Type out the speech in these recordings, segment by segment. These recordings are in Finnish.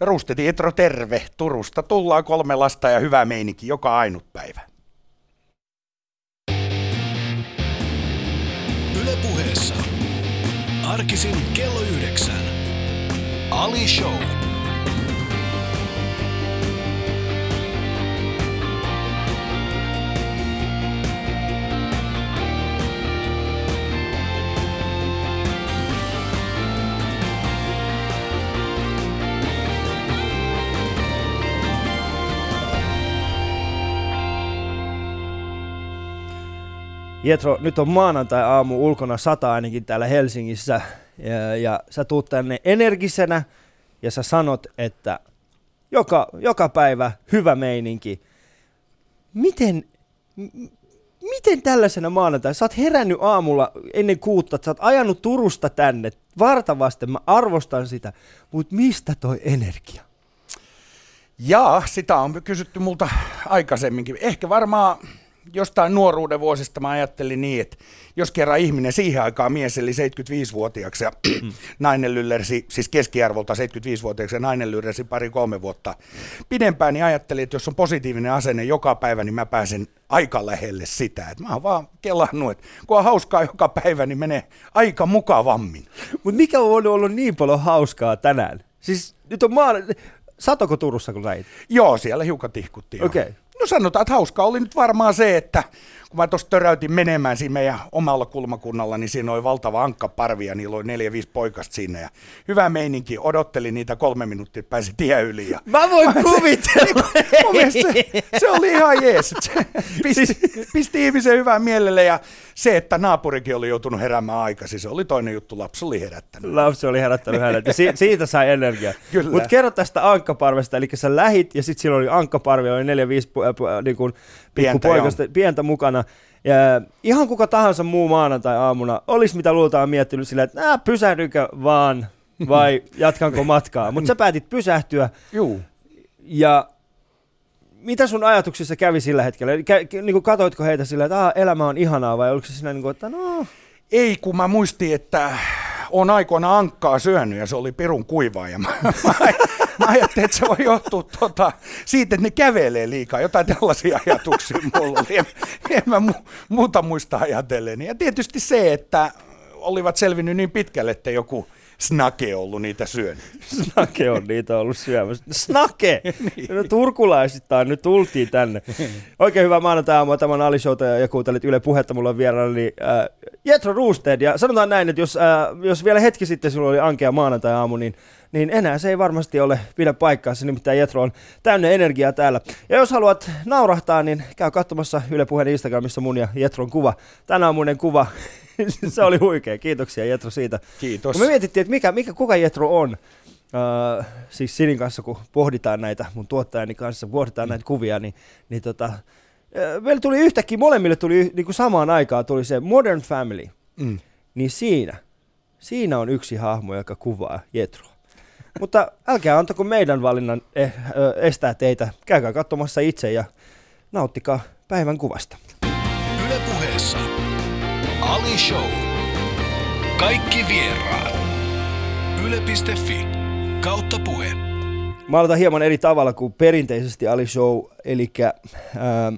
Ruste Tietro, terve. Turusta tullaan kolme lasta ja hyvä meininki joka ainut päivä. Ylepuheessa arkisin kello yhdeksän. Ali Show. Jetro, nyt on maanantai-aamu ulkona sata ainakin täällä Helsingissä ja, ja sä tuut tänne energisenä ja sä sanot, että joka, joka päivä hyvä meininki. Miten, m- miten tällaisena maanantai, sä oot herännyt aamulla ennen kuutta, sä oot ajanut Turusta tänne, vartavasti, mä arvostan sitä, mutta mistä toi energia? Jaa, sitä on kysytty multa aikaisemminkin. Ehkä varmaan jostain nuoruuden vuosista mä ajattelin niin, että jos kerran ihminen siihen aikaan mies eli 75-vuotiaaksi ja nainen lyllersi, siis keskiarvolta 75-vuotiaaksi ja nainen lyllersi pari-kolme vuotta pidempään, niin ajattelin, että jos on positiivinen asenne joka päivä, niin mä pääsen aika lähelle sitä. Että mä oon vaan kelannut, että kun on hauskaa joka päivä, niin menee aika mukavammin. Mutta mikä on ollut niin paljon hauskaa tänään? Siis nyt on maan... Satoko Turussa, kun näit? Joo, siellä hiukan tihkuttiin. Okei. Okay. No sanotaan, että hauskaa oli nyt varmaan se, että kun mä tuossa töräytin menemään siinä meidän omalla kulmakunnalla, niin siinä oli valtava ankkaparvi ja niillä oli neljä, viisi poikasta sinne. Ja hyvä meininki, odottelin niitä kolme minuuttia, pääsi tie yli. Ja Mä voin kuvitella. mun mielestä se, se, oli ihan jees. Se pisti, pisti ihmisen hyvää mielelle ja se, että naapurikin oli joutunut heräämään aikaisin, se oli toinen juttu, lapsi oli herättänyt. Lapsi oli herättänyt hänet ja si- siitä sai energiaa. Mutta kerro tästä ankkaparvesta, eli sä lähit ja sitten siinä oli ankkaparvi, oli neljä, viisi pu- pu- niin kuin Pientä, pikkupoikasta, pientä mukana. Ja ihan kuka tahansa muu maanantai-aamuna olisi mitä luultaan miettinyt sillä, että nää pysähdykö vaan vai jatkanko matkaa. Mutta sä päätit pysähtyä Juu. ja mitä sun ajatuksissa kävi sillä hetkellä? Kä- niin kuin katoitko heitä sillä, että ah, elämä on ihanaa vai oliko se siinä niin kuin, että no, Ei, kun mä muistin, että on aikoina ankkaa syönyt ja se oli pirun kuivaa. Ja mä, mä, ajattelin, että se voi johtua tota, siitä, että ne kävelee liikaa. Jotain tällaisia ajatuksia mulla oli. En, en mä mu, muuta muista ajatellen. Ja tietysti se, että olivat selvinnyt niin pitkälle, että joku snake ollut niitä syönyt. Snake on niitä ollut syömässä. Snake! No, turkulaisittain nyt tultiin tänne. Oikein hyvää maanantai-aamua. Tämä on Ali Showta ja kuuntelit Yle Puhetta. Mulla on vieraana niin, äh, Jetro Roosted. Ja sanotaan näin, että jos, äh, jos vielä hetki sitten sinulla oli ankea maanantai-aamu, niin niin enää se ei varmasti ole pidä paikkaansa, nimittäin Jetro on täynnä energiaa täällä. Ja jos haluat naurahtaa, niin käy katsomassa Yle Puheen Instagramissa mun ja Jetron kuva. Tänään aamuinen kuva. se oli huikea. Kiitoksia Jetro siitä. Kiitos. Kun me mietittiin, että mikä, mikä, kuka Jetro on, uh, siis Sinin kanssa, kun pohditaan näitä, mun tuottajani kanssa, pohditaan näitä kuvia, niin, niin tota, uh, meillä tuli yhtäkkiä, molemmille tuli niin kuin samaan aikaan tuli se Modern Family, Mm. niin siinä, siinä on yksi hahmo, joka kuvaa Jetroa. Mutta älkää antako meidän valinnan eh, ö, estää teitä. Käykää katsomassa itse ja nauttikaa päivän kuvasta. Ylepuheessa Ali Show. Kaikki vieraat. Yle.fi kautta puhe. Mä aloitan hieman eri tavalla kuin perinteisesti Ali Show, eli ähm,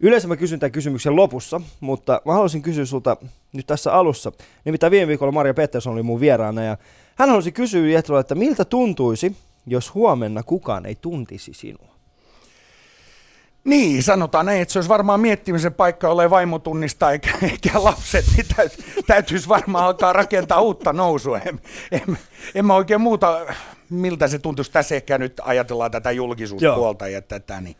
yleensä mä kysyn tämän kysymyksen lopussa, mutta mä haluaisin kysyä sulta nyt tässä alussa. Nimittäin viime viikolla Maria Pettersson oli mun vieraana ja hän halusi kysyä Jetroa, että miltä tuntuisi, jos huomenna kukaan ei tuntisi sinua? Niin, sanotaan näin, että se olisi varmaan miettimisen paikka, jolle vaimo tunnistaa eikä, eikä lapset, niin täyt, täytyisi varmaan alkaa rakentaa uutta nousua. En, en, en mä oikein muuta, miltä se tuntuisi tässä ehkä nyt ajatellaan tätä julkisuuspuolta ja tätä, niin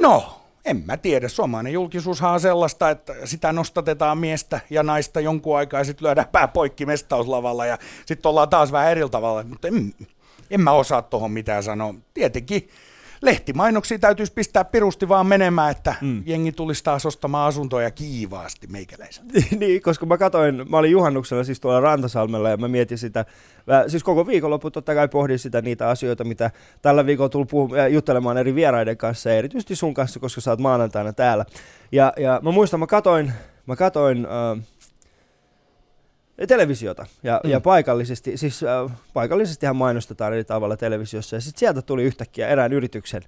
no, en mä tiedä. Suomalainen julkisuushan on sellaista, että sitä nostatetaan miestä ja naista jonkun aikaa ja sitten lyödään pää poikki mestauslavalla ja sitten ollaan taas vähän eri tavalla. Mutta en, en mä osaa tuohon mitään sanoa. Tietenkin lehtimainoksia täytyisi pistää pirusti vaan menemään, että mm. jengi tulisi taas ostamaan asuntoja kiivaasti meikäläiseltä. niin, koska mä katoin, mä olin juhannuksella siis tuolla Rantasalmella ja mä mietin sitä, mä, siis koko viikonloppu totta kai pohdin sitä niitä asioita, mitä tällä viikolla tullut puhu, äh, juttelemaan eri vieraiden kanssa ja erityisesti sun kanssa, koska sä oot maanantaina täällä. Ja, ja mä muistan, mä katoin, mä katoin äh, televisiota ja, Mm. ja paikallisesti, siis äh, paikallisestihan mainostetaan eri tavalla televisiossa ja sitten sieltä tuli yhtäkkiä erään yrityksen,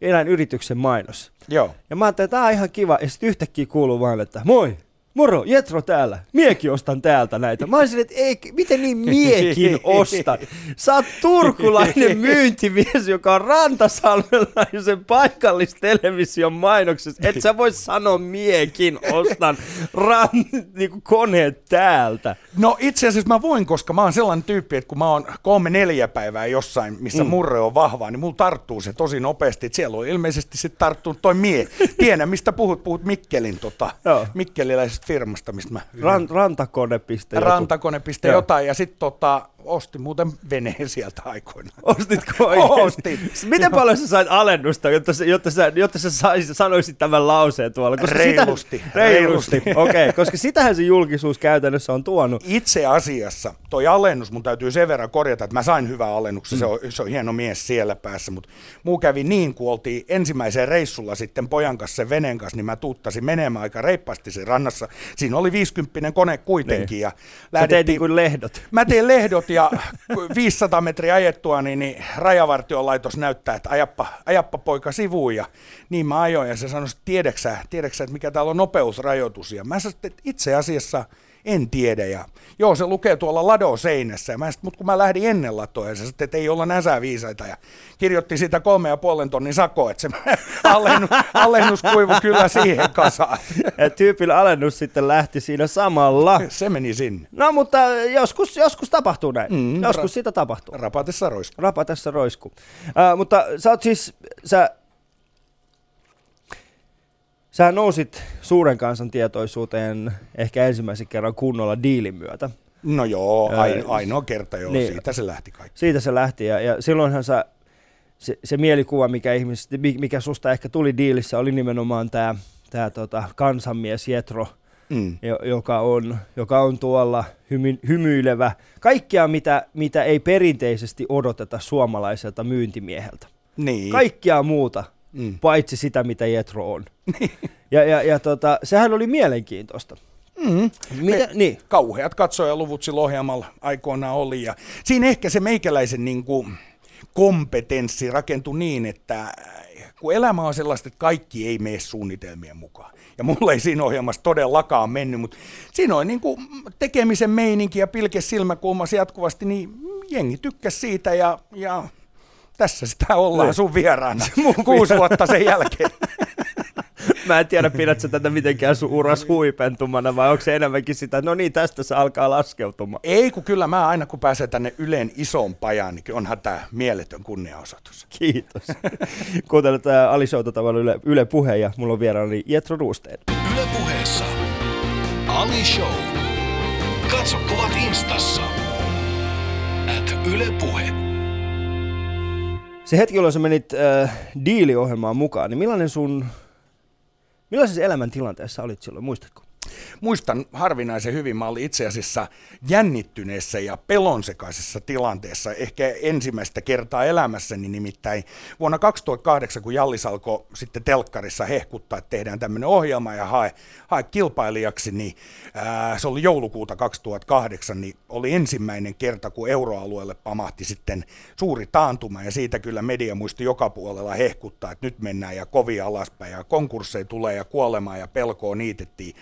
erään yrityksen mainos. Joo. Ja mä ajattelin, että tämä on ihan kiva ja sitten yhtäkkiä kuuluu vaan, että moi, moro, Jetro täällä, miekin ostan täältä näitä. Mä olisin, että ei, miten niin miekin ostan? Sä oot turkulainen myyntimies, joka on Rantasalmelaisen paikallistelevision mainoksessa. Et sä voi sanoa miekin ostan ran, niinku koneet täältä. No itse asiassa mä voin, koska mä oon sellainen tyyppi, että kun mä oon kolme neljä päivää jossain, missä mm. murre on vahvaa, niin mulla tarttuu se tosi nopeasti. Et siellä on ilmeisesti sitten tarttunut toi mie. Tiedän, mistä puhut, puhut Mikkelin, tota, mikkeliläisestä firmasta, mistä mä Ran, rantakone.joku. rantakone.piste Joo. jotain, ja sitten tota, ostin muuten veneen sieltä aikoinaan. Ostitko oikein? Ostin. Miten paljon sä sait alennusta, jotta sä, jotta sä, jotta sä sais, sanoisit tämän lauseen tuolla? Reilusti, Sitä, reilusti. reilusti. Okei, okay, koska sitähän se julkisuus käytännössä on tuonut. Itse asiassa toi alennus, mun täytyy sen verran korjata, että mä sain hyvän alennuksen, se, on, se on hieno mies siellä päässä, mutta muu kävi niin, kun oltiin ensimmäiseen reissulla sitten pojan kanssa sen veneen kanssa, niin mä tuuttasin menemään aika reippaasti sen rannassa. Siinä oli 50 kone kuitenkin. Ja Sä teit lähdettiin- niin kuin lehdot. Mä tein lehdot ja kun 500 metriä ajettua, niin, niin rajavartiolaitos näyttää, että ajappa, ajappa poika sivuun. Ja niin mä ajoin ja se sanoi, että tiedäksä, tiedäksä, että mikä täällä on nopeusrajoitus. Ja mä sanoin, että itse asiassa en tiedä. Ja joo, se lukee tuolla ladoseinässä. Ja mä sanoin, mutta kun mä lähdin ennen latoa, ja se sanoi, että ei olla näsää viisaita. Ja kirjoitti siitä kolme ja puolen tonnin sako, että se alennus, alennus kuivu kyllä siihen kasaan. Ja tyypillä alennus sitten lähti siinä samalla. Se meni sinne. No mutta joskus, joskus tapahtuu näin. Mm, joskus ra- sitä tapahtuu. Rapatessa roisku. Rapa tässä roisku. Uh, mutta sä oot siis, sä, sä nousit suuren kansan tietoisuuteen ehkä ensimmäisen kerran kunnolla diilin myötä. No joo, aino, ainoa kerta joo, niin. siitä se lähti kaikki. Siitä se lähti ja, ja silloinhan sä, se, se mielikuva, mikä, ihmiset, mi- mikä susta ehkä tuli diilissä, oli nimenomaan tämä tää, tota, kansanmies Jetro, Mm. jo- joka on, joka on tuolla hymy, hymyilevä. Kaikkea, mitä, mitä ei perinteisesti odoteta suomalaiselta myyntimieheltä. Niin. Kaikkea muuta, Mm. paitsi sitä, mitä Jetro on. ja ja, ja tota, sehän oli mielenkiintoista. Mm. Mitä, Me- niin, Kauheat katsojaluvut silloin ohjelmalla aikoinaan oli. Ja siinä ehkä se meikäläisen niin kuin, kompetenssi rakentui niin, että kun elämä on sellaista, että kaikki ei mene suunnitelmien mukaan. Ja mulla ei siinä ohjelmassa todellakaan mennyt, mutta siinä on niin kuin tekemisen meininki ja pilke silmäkulmas jatkuvasti, niin jengi tykkäsi siitä ja, ja tässä sitä ollaan Niin. sun vieraana kuusi vuotta sen jälkeen. mä en tiedä, pidät sä tätä mitenkään sun uras huipentumana vai onko se enemmänkin sitä, että no niin, tästä se alkaa laskeutumaan. Ei, kun kyllä mä aina kun pääsen tänne Ylen isoon pajaan, niin onhan tämä mieletön kunniaosoitus. Kiitos. Kuuntelet tää Ali tavalla Yle, Yle Puhe ja mulla on vieraani Jetro Ruusteen. Yle puheessa. Ali Show. Katso kuvat instassa. At Yle Puhe. Se hetki, jolloin sä menit äh, diiliohjelmaan mukaan, niin millainen sun, millaisessa elämäntilanteessa olit silloin, muistatko? Muistan harvinaisen hyvin, mä olin itse asiassa jännittyneessä ja pelonsekaisessa tilanteessa, ehkä ensimmäistä kertaa elämässäni nimittäin. Vuonna 2008, kun Jallis alkoi sitten telkkarissa hehkuttaa, että tehdään tämmöinen ohjelma ja hae, hae kilpailijaksi, niin ää, se oli joulukuuta 2008, niin oli ensimmäinen kerta, kun euroalueelle pamahti sitten suuri taantuma. Ja siitä kyllä media muisti joka puolella hehkuttaa, että nyt mennään ja kovia alaspäin ja konkursseja tulee ja kuolemaa ja pelkoa niitettiin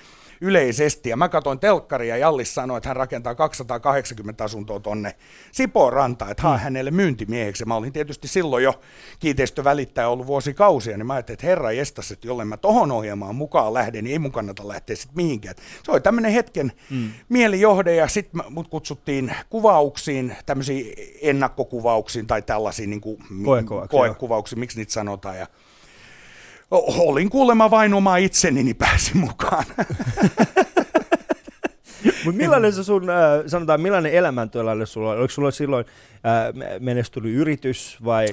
yleisesti. Ja mä katsoin telkkaria ja Jallis sanoi, että hän rakentaa 280 asuntoa tonne Sipoon rantaan, että hae hänelle myyntimieheksi. Mä olin tietysti silloin jo kiinteistövälittäjä ollut vuosikausia, niin mä ajattelin, että herra jestas, että jolle mä tohon ohjelmaan mukaan lähden, niin ei mun kannata lähteä sitten mihinkään. Se oli tämmöinen hetken mm. mielijohde ja sitten mut kutsuttiin kuvauksiin, tämmöisiin ennakkokuvauksiin tai tällaisiin niin kuin, Koekuvauksia, joo. koekuvauksiin, miksi niitä sanotaan. Ja Olin kuulemma vain oma itseni, niin pääsin mukaan. Mutta millainen se sun, äh, sanotaan, millainen elämäntilanne sulla oli? Oliko sulla silloin äh, me- menestynyt yritys vai?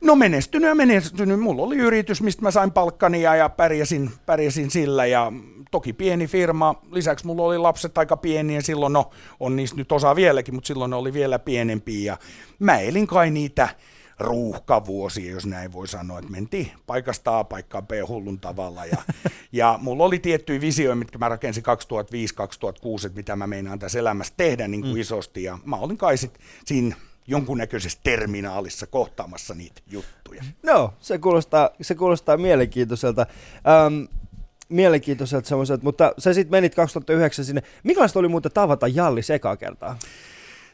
No menestynyt ja menestynyt. Mulla oli yritys, mistä mä sain palkkani ja, ja pärjäsin, pärjäsin sillä. Ja toki pieni firma. Lisäksi mulla oli lapset aika pieniä silloin. No on niistä nyt osa vieläkin, mutta silloin ne oli vielä pienempiä. Ja mä elin kai niitä ruuhkavuosia, jos näin voi sanoa, että mentiin paikasta A paikkaan B hullun tavalla. Ja, ja mulla oli tiettyjä visioita, mitkä mä rakensin 2005-2006, että mitä mä meinaan tässä elämässä tehdä niin kuin mm. isosti. Ja mä olin kai sit siinä jonkunnäköisessä terminaalissa kohtaamassa niitä juttuja. No, se kuulostaa, se kuulostaa mielenkiintoiselta. Ähm, mielenkiintoiselta semmoiselta, mutta sä sitten menit 2009 sinne. Minkälaista oli muuten tavata Jalli sekaa kertaa?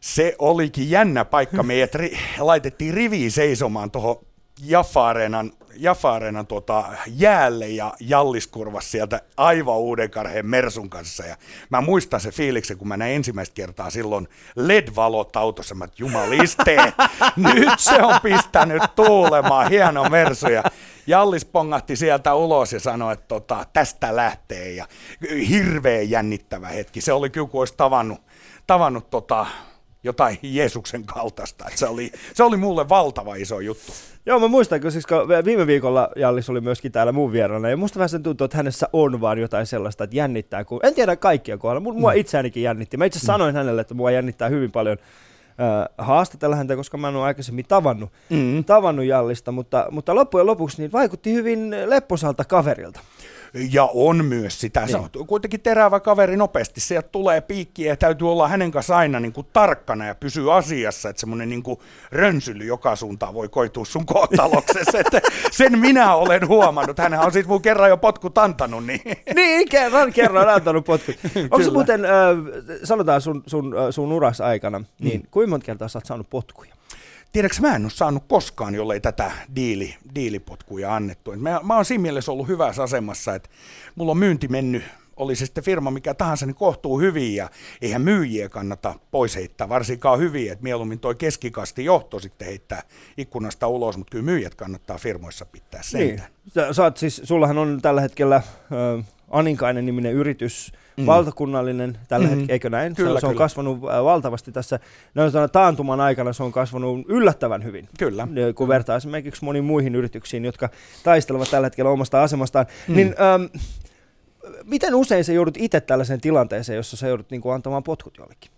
Se olikin jännä paikka. Meidät ri- laitettiin riviin seisomaan tuohon Jaffa-areenan, Jaffa-areenan tota, jäälle ja jalliskurvas sieltä aivan uuden karheen Mersun kanssa. Ja mä muistan se fiiliksen, kun mä näin ensimmäistä kertaa silloin LED-valot autossa. Mä jumaliste, nyt se on pistänyt tuulemaan, hieno Mersu. Ja Jallis pongahti sieltä ulos ja sanoi, että tota, tästä lähtee. Ja hirveän jännittävä hetki. Se oli kyllä, kun olisi tavannut, tavannut tota, jotain Jeesuksen kaltaista. Että se, oli, se oli mulle valtava iso juttu. Joo, mä muistan, kun siis kun viime viikolla Jallis oli myöskin täällä muun vieraana, ja musta vähän sen tuntuu, että hänessä on vaan jotain sellaista, että jännittää, kun en tiedä kaikkia kohdalla, mutta mua mm. itseänikin jännitti. Mä itse mm. sanoin hänelle, että mua jännittää hyvin paljon äh, haastatella häntä, koska mä en ole aikaisemmin tavannut, mm. tavannut Jallista, mutta, mutta loppujen lopuksi niin vaikutti hyvin lepposalta kaverilta ja on myös sitä. Niin. Se on kuitenkin terävä kaveri nopeasti. Sieltä tulee piikkiä ja täytyy olla hänen kanssa aina niin kuin tarkkana ja pysyä asiassa, että semmoinen niin kuin rönsyly joka suuntaan voi koitua sun kohtaloksessa. sen minä olen huomannut. Hän on sitten mun kerran jo potkut antanut. Niin, niin kerran, kerran antanut potkut. Onko muuten, äh, sanotaan sun, sun, sun uras aikana, niin mm. kuinka monta kertaa sä oot saanut potkuja? Tiedätkö, mä en ole saanut koskaan, jollei tätä diili, diilipotkuja annettu. mä, mä oon siinä mielessä ollut hyvässä asemassa, että mulla on myynti mennyt, oli se sitten firma mikä tahansa, niin kohtuu hyvin ja eihän myyjiä kannata pois heittää, varsinkaan hyviä, että mieluummin toi keskikasti johto sitten heittää ikkunasta ulos, mutta kyllä myyjät kannattaa firmoissa pitää sen. Niin. Sä, sä siis, sullahan on tällä hetkellä äh, Aninkainen niminen yritys, mm. valtakunnallinen tällä mm-hmm. hetkellä, eikö näin? Kyllä, se, se on kyllä. kasvanut äh, valtavasti tässä no, taantuman aikana, se on kasvanut yllättävän hyvin. Kyllä. Kun vertaa esimerkiksi moniin muihin yrityksiin, jotka taistelevat tällä hetkellä omasta asemastaan. Mm. Niin, ähm, miten usein sä joudut itse tällaiseen tilanteeseen, jossa sä joudut niin kuin, antamaan potkut jollekin?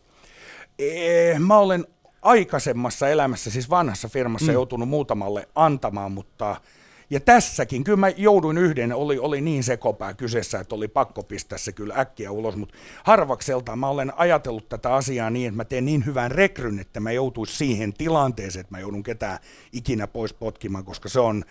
Ee, mä olen aikaisemmassa elämässä, siis vanhassa firmassa, mm. joutunut muutamalle antamaan, mutta ja tässäkin, kyllä mä jouduin yhden, oli, oli niin sekopää kyseessä, että oli pakko pistää se kyllä äkkiä ulos, mutta harvakselta mä olen ajatellut tätä asiaa niin, että mä teen niin hyvän rekryn, että mä joutuisi siihen tilanteeseen, että mä joudun ketään ikinä pois potkimaan, koska se on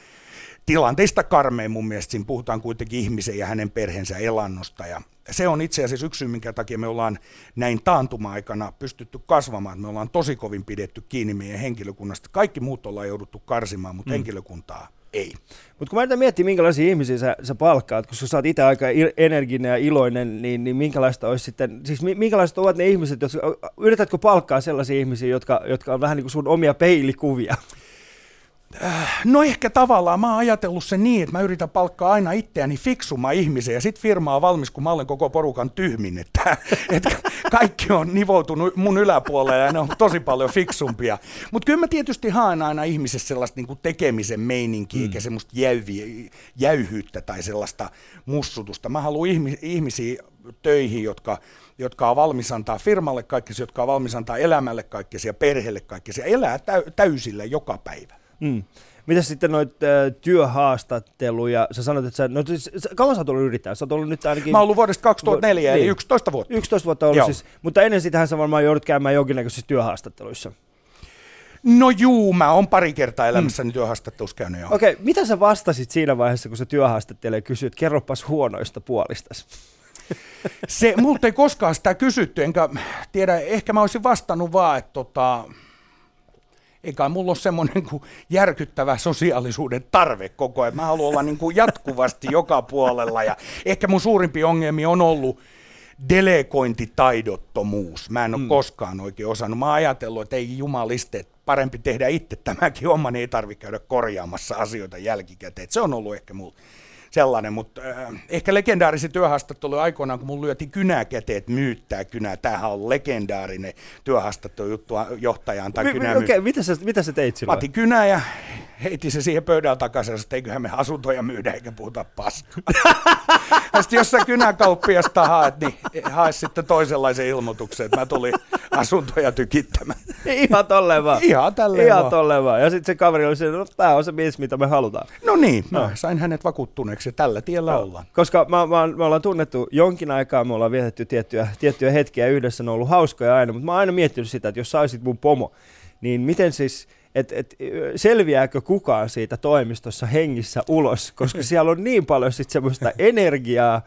tilanteista karmeen mun mielestä. Siinä puhutaan kuitenkin ihmisen ja hänen perheensä elannosta ja se on itse asiassa yksi syy, minkä takia me ollaan näin taantuma-aikana pystytty kasvamaan. Me ollaan tosi kovin pidetty kiinni meidän henkilökunnasta. Kaikki muut ollaan jouduttu karsimaan, mutta mm. henkilökuntaa ei. Mutta kun mä yritän miettiä, minkälaisia ihmisiä sä, sä palkkaat, koska sä oot itse aika energinen ja iloinen, niin, niin minkälaista olisi sitten, siis minkälaiset ovat ne ihmiset, jotka, yritätkö palkkaa sellaisia ihmisiä, jotka, jotka on vähän niin kuin sun omia peilikuvia? No ehkä tavallaan mä oon ajatellut sen niin, että mä yritän palkkaa aina itseäni fiksumaan ihmisiä ja sit firma on valmis, kun mä olen koko porukan tyhmin, että, että kaikki on nivoutunut mun yläpuolelle ja ne on tosi paljon fiksumpia. Mutta kyllä mä tietysti haen aina ihmisessä sellaista niin tekemisen meininkiä mm. eikä semmoista jäyviä, jäyhyyttä tai sellaista mussutusta. Mä haluan ihmisiä töihin, jotka, jotka on valmis antaa firmalle kaikki, jotka on valmis antaa elämälle kaikki ja perheelle kaikki ja elää täysillä joka päivä. Mm. Mitä sitten noita äh, työhaastatteluja, sä sanoit, että sä, no, siis, kauan sä oot ollut yrittäjä? Sä oot ollut nyt ainakin... Mä oon ollut vuodesta 2004, niin. eli 11 vuotta. 11 vuotta ollut siis, mutta ennen sitähän sä varmaan joudut käymään jonkinnäköisissä työhaastatteluissa. No juu, mä oon pari kertaa elämässäni hmm. työhaastattelussa käynyt jo. Okei, okay, mitä sä vastasit siinä vaiheessa, kun se työhaastattelija kysyy, että kerropas huonoista puolistasi? Se, multa ei koskaan sitä kysytty, enkä tiedä, ehkä mä olisin vastannut vaan, että tota, eikä mulla ole semmoinen kuin järkyttävä sosiaalisuuden tarve koko ajan. Mä haluan olla niin kuin jatkuvasti joka puolella ja ehkä mun suurimpi ongelmi on ollut delegointitaidottomuus. Mä en ole mm. koskaan oikein osannut. Mä oon ajatellut, että ei jumaliste, parempi tehdä itse tämäkin homma, niin ei tarvitse käydä korjaamassa asioita jälkikäteen. se on ollut ehkä mulla sellainen, mutta äh, ehkä legendaarisi työhaastattelu aikoinaan, kun mun lyötiin kynää käteen, että myyttää kynää. Tämähän on legendaarinen työhaastattelu juttu johtajaan tai kynää. Okei, okay, mitä, sä, mitä sä teit silloin? Mä kynää ja heitti se siihen pöydän takaisin, että eiköhän me asuntoja myydä eikä puhuta paskaa. sitten jos sä kynäkauppiasta haet, niin hae sitten toisenlaisen ilmoituksen, että mä tulin asuntoja tykittämään. Ihan tolleen vaan. Ihan tälleen Ihan vaan. tolleen vaan. Ja sitten se kaveri oli se, no tää on se mies, mitä me halutaan. No niin, mä sain hänet vakuuttuneeksi ja tällä tiellä ollaan. Koska mä, mä, me ollaan tunnettu jonkin aikaa, me ollaan vietetty tiettyjä, tiettyjä hetkiä yhdessä, ne on ollut hauskoja aina, mutta mä oon aina miettinyt sitä, että jos saisit mun pomo, niin miten siis, että et, selviääkö kukaan siitä toimistossa hengissä ulos, koska siellä on niin paljon sit semmoista energiaa,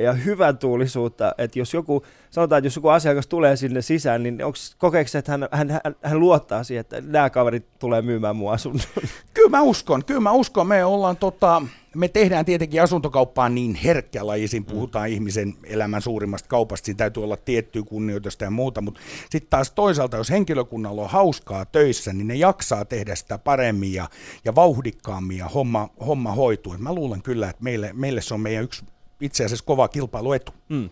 ja hyvän tuulisuutta, että jos joku, sanotaan, että jos joku asiakas tulee sinne sisään, niin onks, kokeeko että hän, hän, hän, hän luottaa siihen, että nämä kaverit tulee myymään mun asunnon? Kyllä mä uskon, kyllä mä uskon. Me ollaan tota, me tehdään tietenkin asuntokauppaa niin herkkälajisin, puhutaan mm. ihmisen elämän suurimmasta kaupasta, siinä täytyy olla tiettyä kunnioitusta ja muuta, mutta sitten taas toisaalta, jos henkilökunnalla on hauskaa töissä, niin ne jaksaa tehdä sitä paremmin ja, ja vauhdikkaammin ja homma, homma hoituu. Et mä luulen kyllä, että meille, meille se on meidän yksi itse asiassa kova kilpailuetu. Mm.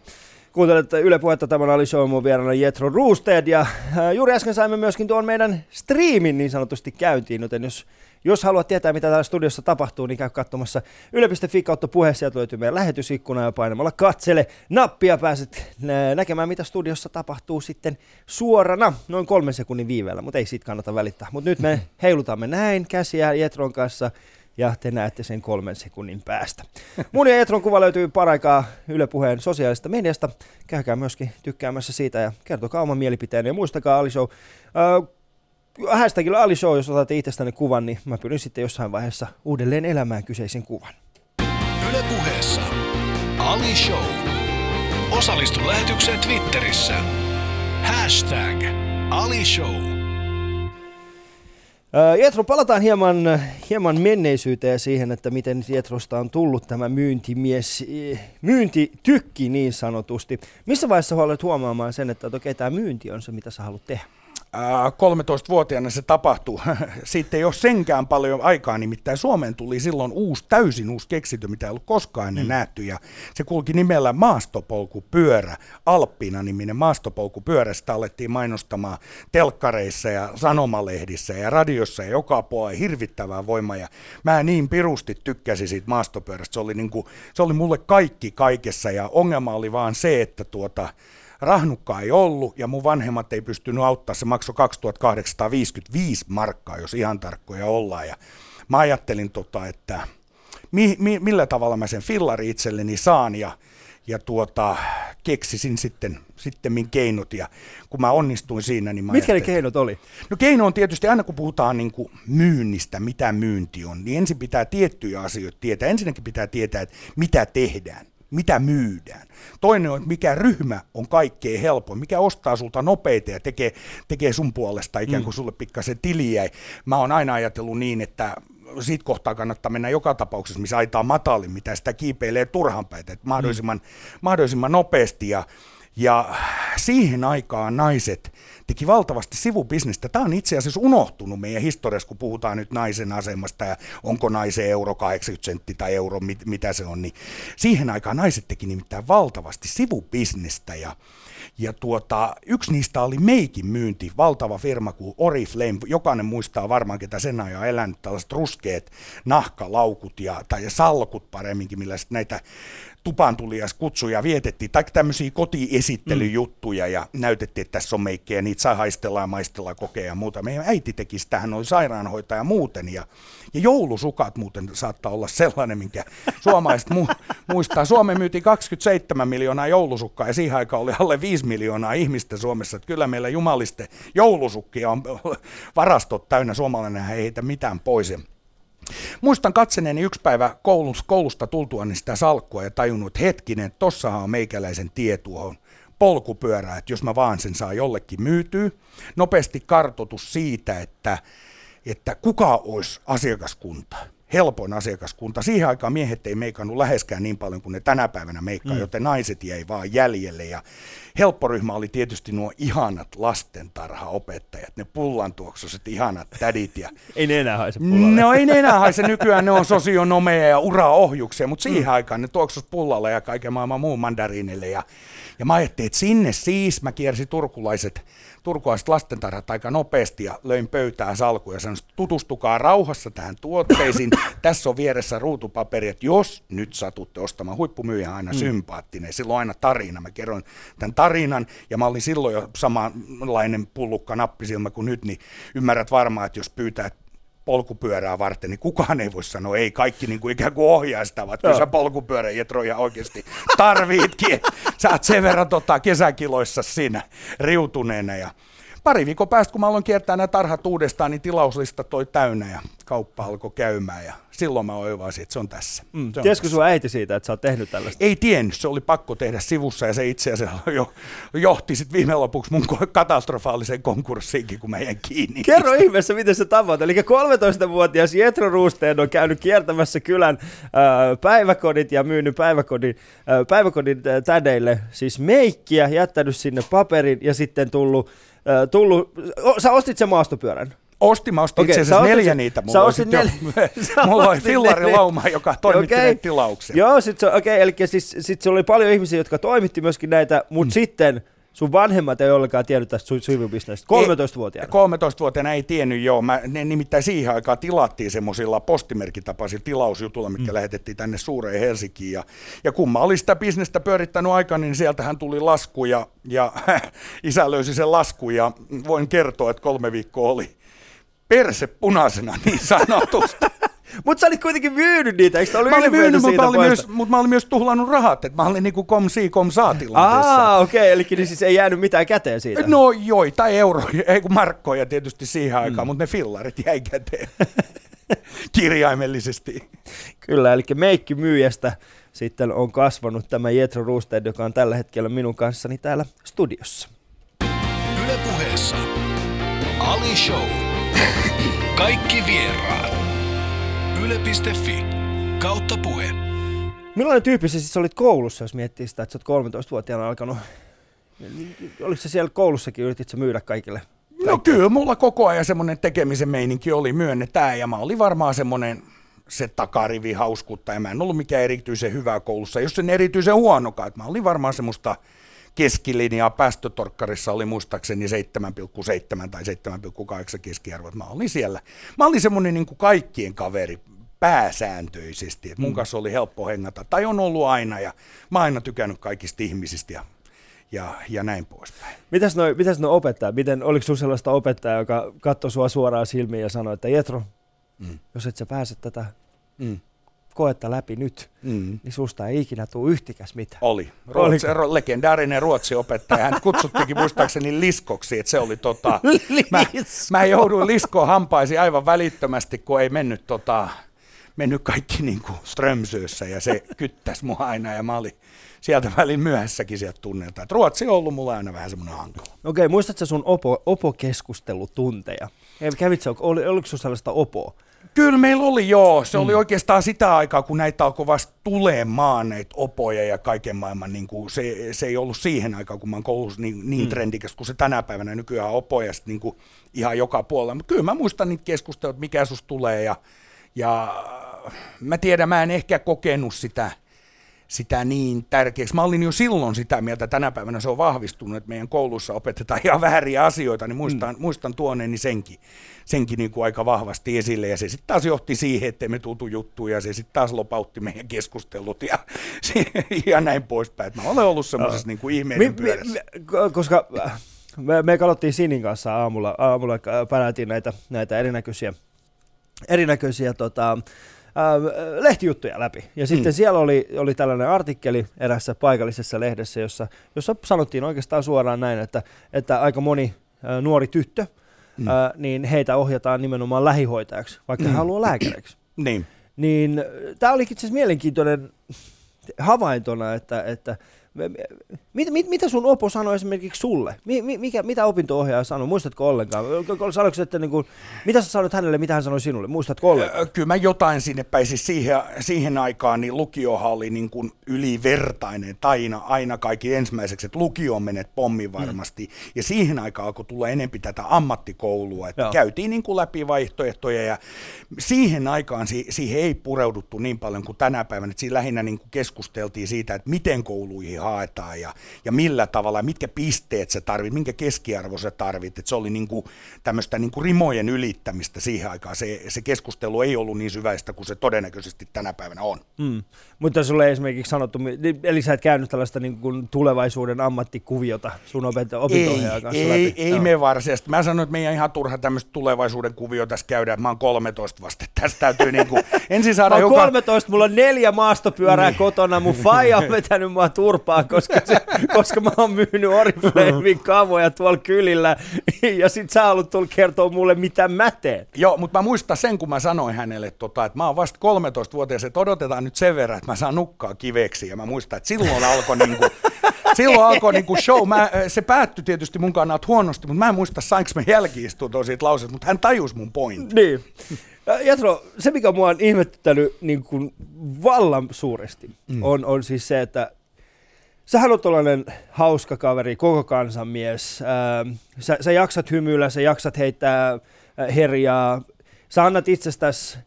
Kuuntelet Yle Puhetta, tämän oli show mun vieraana Jetro Roosted ja äh, juuri äsken saimme myöskin tuon meidän striimin niin sanotusti käyntiin, joten jos, jos haluat tietää mitä täällä studiossa tapahtuu, niin käy katsomassa yle.fi kautta puhe, sieltä löytyy meidän lähetysikkuna ja painamalla katsele nappia pääset nä- näkemään mitä studiossa tapahtuu sitten suorana, noin kolmen sekunnin viiveellä, mutta ei siitä kannata välittää. Mutta nyt me heilutamme näin käsiä Jetron kanssa ja te näette sen kolmen sekunnin päästä. Mun ja Etron kuva löytyy paraikaa Yle Puheen sosiaalisesta mediasta. Käykää myöskin tykkäämässä siitä ja kertokaa oman mielipiteen. Ja muistakaa Ali Show, äh, Ali Show, jos otatte itsestäni kuvan, niin mä pyrin sitten jossain vaiheessa uudelleen elämään kyseisen kuvan. Yle Puheessa Ali Show. Osallistu lähetykseen Twitterissä. Hashtag Ali Show. Jetro, palataan hieman, hieman menneisyyteen ja siihen, että miten Jetrosta on tullut tämä myyntimies, myyntitykki niin sanotusti. Missä vaiheessa olet huomaamaan sen, että okei, tämä myynti on se, mitä sä haluat tehdä? 13-vuotiaana se tapahtui. Siitä ei ole senkään paljon aikaa, nimittäin Suomeen tuli silloin uusi, täysin uusi keksintö, mitä ei ollut koskaan ennen mm. nähty. Ja se kulki nimellä maastopolkupyörä, Alppina-niminen maastopolkupyörä. Sitä alettiin mainostamaan telkkareissa ja sanomalehdissä ja radiossa ja joka puolella hirvittävää voimaa. Ja mä niin pirusti tykkäsin siitä maastopyörästä. Se oli, niin kuin, se oli mulle kaikki kaikessa ja ongelma oli vaan se, että tuota, rahnukkaa ei ollut ja mun vanhemmat ei pystynyt auttaa. Se maksoi 2855 markkaa, jos ihan tarkkoja ollaan. Ja mä ajattelin, tota, että mi, mi, millä tavalla mä sen fillari itselleni saan ja, ja tuota, keksisin sitten, sitten min keinot ja kun mä onnistuin siinä, niin mä Mitkä ne keinot oli? No keino on tietysti aina kun puhutaan niin kuin myynnistä, mitä myynti on, niin ensin pitää tiettyjä asioita tietää. Ensinnäkin pitää tietää, että mitä tehdään mitä myydään. Toinen on, että mikä ryhmä on kaikkein helpoin, mikä ostaa sulta nopeita ja tekee, tekee sun puolesta ikään kuin mm. sulle pikkasen tiliä. Mä oon aina ajatellut niin, että siitä kohtaa kannattaa mennä joka tapauksessa, missä aitaa matalin, mitä sitä kiipeilee turhan päin, että mahdollisimman, mm. mahdollisimman nopeasti. Ja, ja siihen aikaan naiset teki valtavasti sivubisnestä. Tämä on itse asiassa unohtunut meidän historiassa, kun puhutaan nyt naisen asemasta ja onko naisen euro 80 sentti tai euro, mit, mitä se on. Niin siihen aikaan naiset teki nimittäin valtavasti sivubisnestä ja ja tuota, yksi niistä oli meikin myynti, valtava firma kuin Oriflame. Jokainen muistaa varmaan, ketä sen ajan elänyt, tällaiset ruskeat nahkalaukut ja, tai salkut paremminkin, millä näitä tupaan kutsuja vietettiin, tai tämmöisiä kotiesittelyjuttuja ja näytettiin, että tässä on meikkejä, niitä saa haistella ja maistella kokea ja muuta. Meidän äiti teki sitä, hän oli sairaanhoitaja muuten ja, ja joulusukat muuten saattaa olla sellainen, minkä suomalaiset mu- muistaa. Suomeen myytiin 27 miljoonaa joulusukkaa ja siihen aikaan oli alle 5 miljoonaa ihmistä Suomessa. Että kyllä meillä jumaliste joulusukkia on varastot täynnä, suomalainen ei heitä mitään pois. Muistan katseneeni yksi päivä koulusta, koulusta tultua niin sitä salkkua ja tajunnut, että hetkinen, tossahan on meikäläisen tie tuohon polkupyörään, että jos mä vaan sen saa jollekin myytyä. Nopeasti kartoitus siitä, että, että kuka olisi asiakaskunta helpoin asiakaskunta. Siihen aikaan miehet ei meikannut läheskään niin paljon kuin ne tänä päivänä meikkaa, mm. joten naiset jäi vaan jäljelle. Ja helpporyhmä oli tietysti nuo ihanat lastentarhaopettajat, ne pullantuoksuiset ihanat tädit. Ja... ei ne enää haise pullalle. No ei ne enää haise, nykyään ne on sosionomeja ja uraohjuksia, mutta siihen mm. aikaan ne tuoksus pullalle ja kaiken maailman muun mandariinille. Ja, ja mä ajattelin, että sinne siis, mä kiersin turkulaiset turkuaiset lastentarhat aika nopeasti ja löin pöytään salkuja ja sanoin, että tutustukaa rauhassa tähän tuotteisiin. Tässä on vieressä ruutupaperi, että jos nyt satutte ostamaan, huippumyyjä aina mm. sympaattinen, silloin aina tarina. Mä kerroin tämän tarinan ja mä olin silloin jo samanlainen pullukka nappisilmä kuin nyt, niin ymmärrät varmaan, että jos pyytää polkupyörää varten, niin kukaan ei voi sanoa, ei kaikki niin kuin ikään kuin ohjaa sitä, vaan kyllä sä polkupyörä Jetro ihan oikeasti tarvitkin. Sä oot sen verran tota, kesäkiloissa siinä riutuneena ja pari viikon päästä, kun mä aloin kiertää nämä tarhat uudestaan, niin tilauslista toi täynnä ja kauppa alkoi käymään ja silloin mä oivasin, että se on tässä. Mm. Tiesikö sun äiti siitä, että sä oot tehnyt tällaista? Ei tiennyt, se oli pakko tehdä sivussa ja se itse asiassa jo, johti sitten viime lopuksi mun katastrofaaliseen konkurssiinkin, kun mä jäin kiinni. Kerro ihmeessä, miten se tavoite. Eli 13-vuotias Jetro Ruusteen on käynyt kiertämässä kylän äh, päiväkodit ja myynyt päiväkodin, äh, päiväkodin äh, tädeille siis meikkiä, jättänyt sinne paperin ja sitten tullut tullut, sä ostit sen maastopyörän? Ostin, mä ostin okay, itse asiassa neljä sen, niitä. Mulla, ostit nel... jo, mulla oli fillarilauma, joka toimitti okay. tilauksia. Joo, sit se, okay, eli siis sit se oli paljon ihmisiä, jotka toimitti myöskin näitä, mutta mm. sitten Sun vanhemmat ei ollenkaan tiennyt tästä sivubisnestä. 13-vuotiaana. 13-vuotiaana ei tiennyt, joo. Mä, ne nimittäin siihen aikaan tilattiin semmoisilla postimerkitapaisilla tilausjutulla, mitkä mm. lähetettiin tänne suureen Helsinkiin. Ja, ja kun mä olin sitä bisnestä pyörittänyt aikana, niin sieltähän tuli lasku ja, ja isä löysi sen lasku ja voin kertoa, että kolme viikkoa oli perse punaisena niin sanotusti. Mutta sä olit kuitenkin myynyt niitä, eikö ollut mä olin myynyt, mutta mä, olin myös, mutta mä olin myös tuhlannut rahat, että mä olin niinku kom si kom saa Ah, okei, okay, eli niin siis ei jäänyt mitään käteen siitä. No tai euroja, ei kun markkoja tietysti siihen aikaan, mm. mutta ne fillarit jäi käteen. Kirjaimellisesti. Kyllä, eli meikki myyjästä sitten on kasvanut tämä Jetro Roosted, joka on tällä hetkellä minun kanssani täällä studiossa. Ylepuheessa Ali Show. Kaikki vieraat. Yle.fi kautta puhe. Millainen tyyppi sä siis olit koulussa, jos miettii sitä, että sä oot 13-vuotiaana alkanut? Oliko se siellä koulussakin, yritit sä myydä kaikille? No kyllä, mulla koko ajan semmoinen tekemisen meininki oli, myönnetään, ja mä olin varmaan semmoinen se takarivi ja Mä en ollut mikään erityisen hyvä koulussa, jos sen erityisen huonokaan. Mä olin varmaan semmoista keskilinjaa päästötorkkarissa oli muistaakseni 7,7 tai 7,8 keskiarvot. Mä olin siellä. Mä olin semmoinen niin kuin kaikkien kaveri pääsääntöisesti, että mun mm. kanssa oli helppo hengata, tai on ollut aina, ja mä oon aina tykännyt kaikista ihmisistä, ja ja, ja näin poispäin. Mitäs noi, mitäs noi opettaa? Miten, oliko sinulla sellaista opettajaa, joka katsoi sua suoraan silmiin ja sanoi, että Jetro, mm. jos et sä pääse tätä mm koetta läpi nyt, mm. niin susta ei ikinä tule yhtikäs mitään. Oli. Ruotsi, ro, legendaarinen ruotsi-opettaja. Hän kutsuttikin muistaakseni liskoksi, että se oli tota... mä, mä jouduin liskoon hampaisi aivan välittömästi, kun ei mennyt, tota, mennyt kaikki niin kuin Strömsössä ja se kyttäisi mua aina ja mä olin sieltä välin myöhässäkin sieltä tunnelta. Et Ruotsi on ollut mulla aina vähän semmoinen hankala. Okei, okay, muistatko sun opo, opo-keskustelutunteja? Kävitsä, oli, oliko sinulla sellaista opoa? Kyllä meillä oli joo. Se mm. oli oikeastaan sitä aikaa, kun näitä alkoi vasta tulemaan, näitä opoja ja kaiken maailman. Niin kuin se, se ei ollut siihen aikaan, kun mä oon koulussa niin, niin mm. trendikäs kuin se tänä päivänä. Nykyään opoja niin kuin ihan joka puolella. Mutta kyllä mä muistan niitä keskusteluja, mikä sus tulee. Ja, ja mä tiedän, mä en ehkä kokenut sitä – sitä niin tärkeäksi. Mä olin jo silloin sitä mieltä, tänä päivänä se on vahvistunut, että meidän koulussa opetetaan ihan vääriä asioita, niin muistan, mm. muistan tuoneeni senkin, senkin niin kuin aika vahvasti esille. Ja se sitten taas johti siihen, että me tutu juttuja, ja se sitten taas lopautti meidän keskustelut ja, ja näin poispäin. Mä olen ollut semmoisessa uh, niin kuin ihmeiden mi, mi, Koska äh, me, me katsottiin Sinin kanssa aamulla, aamulla äh, pärätiin näitä, näitä erinäköisiä, erinäköisiä tota, lehtijuttuja läpi. Ja sitten mm. siellä oli, oli tällainen artikkeli erässä paikallisessa lehdessä, jossa, jossa sanottiin oikeastaan suoraan näin, että, että aika moni äh, nuori tyttö, mm. äh, niin heitä ohjataan nimenomaan lähihoitajaksi, vaikka mm. he haluaa lääkäriksi. niin. Niin tämä oli itse asiassa mielenkiintoinen havaintona, että, että Mit, mit, mitä sun opo sanoi esimerkiksi sulle? Mi, mikä, mitä opinto-ohjaaja sanoi? Muistatko ollenkaan? Sanoiko, että niin kuin, mitä sä sanoit hänelle, mitä hän sanoi sinulle? Muistatko ollenkaan? Kyllä mä jotain sinne päin. Siis siihen, siihen aikaan niin lukiohan oli niin kuin ylivertainen. Aina, aina kaikki ensimmäiseksi, että lukio menet pommi varmasti. Mm. Ja siihen aikaan alkoi tulla enempi tätä ammattikoulua. Että käytiin niin kuin läpi vaihtoehtoja ja siihen aikaan si, siihen ei pureuduttu niin paljon kuin tänä päivänä. Että siinä lähinnä niin kuin keskusteltiin siitä, että miten kouluihin mihin haetaan ja, ja millä tavalla, mitkä pisteet se tarvit, minkä keskiarvo se tarvit. Et se oli niinku tämmöistä niinku rimojen ylittämistä siihen aikaan. Se, se keskustelu ei ollut niin syväistä kuin se todennäköisesti tänä päivänä on. Mm. Mutta sulle ei esimerkiksi sanottu, eli sä et käynyt tällaista niin kuin tulevaisuuden ammattikuviota sun opinto Ei, kanssa ei, läpi. ei Joo. me varsinaisesti. Mä sanoin, että meidän ihan turha tämmöistä tulevaisuuden kuvio tässä käydä. Mä oon 13 vasta. Tästä täytyy niinku ensin Mä saada oon joka... 13, mulla on neljä maastopyörää niin. kotona, mun faija on vetänyt mua turpaan, koska, se, koska mä oon myynyt Oriflamein kamoja tuolla kylillä, ja sit sä haluat tulla kertoa mulle, mitä mä teen. Joo, mutta mä muistan sen, kun mä sanoin hänelle, tota, että mä oon vasta 13-vuotias, että odotetaan nyt sen verran, että mä saan nukkaa kiveksi. Ja mä muistan, että silloin alkoi niinku, silloin alkoi niinku show. Mä, se päättyi tietysti mun kannalta huonosti, mutta mä en muista, sainko mä jälki-istuntoa siitä lauseesta, mutta hän tajusi mun pointin. Niin. Ja Jatro, se mikä mua on ihmettänyt niin kuin vallan suuresti, mm. on, on siis se, että sähän on tällainen hauska kaveri, koko kansanmies. Ähm, sä, sä jaksat hymyillä, sä jaksat heittää äh, herjaa. Sä annat itsestäsi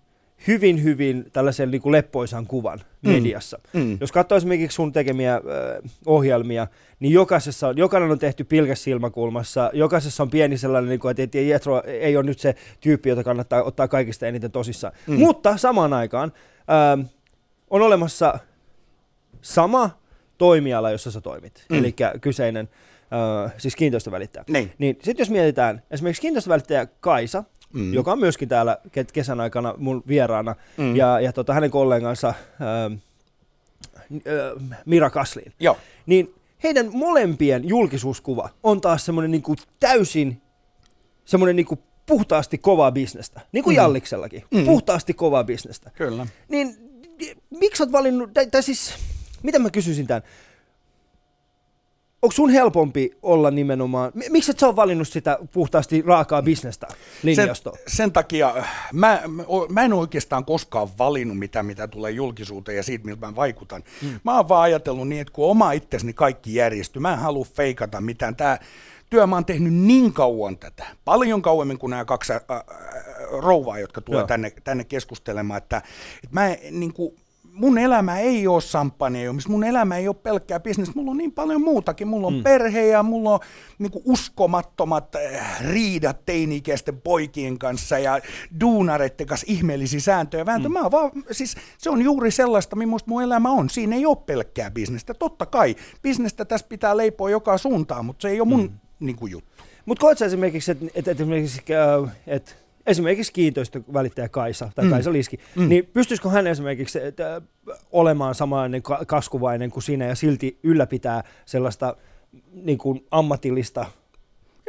hyvin, hyvin tällaisen niin kuin leppoisan kuvan mediassa. Mm. Jos katsoo esimerkiksi sun tekemiä äh, ohjelmia, niin jokaisessa on, jokainen on tehty pilkäs silmäkulmassa, jokaisessa on pieni sellainen, niin kuin, että Jetro ei ole nyt se tyyppi, jota kannattaa ottaa kaikista eniten tosissaan. Mm. Mutta samaan aikaan ähm, on olemassa sama toimiala, jossa sä toimit, mm. eli kyseinen äh, siis kiinteistövälittäjä. Niin. Niin sitten jos mietitään, esimerkiksi kiinteistövälittäjä Kaisa, mm. joka on myöskin täällä ke- kesän aikana mun vieraana, mm. ja, ja tota, hänen kollegansa ähm, äh, Mira Kaslin, Joo. niin heidän molempien julkisuuskuva on taas semmoinen niin täysin semmoinen niin puhtaasti kovaa bisnestä, niin kuin mm. Jalliksellakin, mm. puhtaasti kovaa bisnestä. Kyllä. Niin miksi olet valinnut, tai, tai siis, miten mä kysyisin tämän, onko sun helpompi olla nimenomaan, mi- miksi et sä ole valinnut sitä puhtaasti raakaa bisnestä linjastoa? Sen, sen takia äh, mä, mä en oikeastaan koskaan valinnut mitä, mitä tulee julkisuuteen ja siitä, miltä mä vaikutan. Mm. Mä oon vaan ajatellut niin, että kun oma itsesni kaikki järjestyy, mä en halua feikata mitään. Tää työ mä oon tehnyt niin kauan tätä, paljon kauemmin kuin nämä kaksi äh, äh, rouvaa, jotka tulee Joo. tänne, tänne keskustelemaan, että, että mä en, niin kuin, mun elämä ei ole samppanejuomista, mun elämä ei ole pelkkää bisnes, mulla on niin paljon muutakin, mulla on mm. perhe ja mulla on niin uskomattomat äh, riidat teini-ikäisten poikien kanssa ja duunareiden kanssa ihmeellisiä sääntöjä vääntö. Mm. Mä vaan, siis se on juuri sellaista, millaista mun elämä on. Siinä ei ole pelkkää bisnestä. Totta kai, bisnestä tässä pitää leipoa joka suuntaan, mutta se ei ole mun mm. niin juttu. Mutta koet sä esimerkiksi, että et, et esimerkiksi, äh, et esimerkiksi kiinteistövälittäjä Kaisa tai Mm. Kaisa Liski, Mm. niin pystyisikö hän esimerkiksi et, olemaan samanlainen ka- kaskuvainen kuin sinä ja silti ylläpitää sellaista niin kuin ammatillista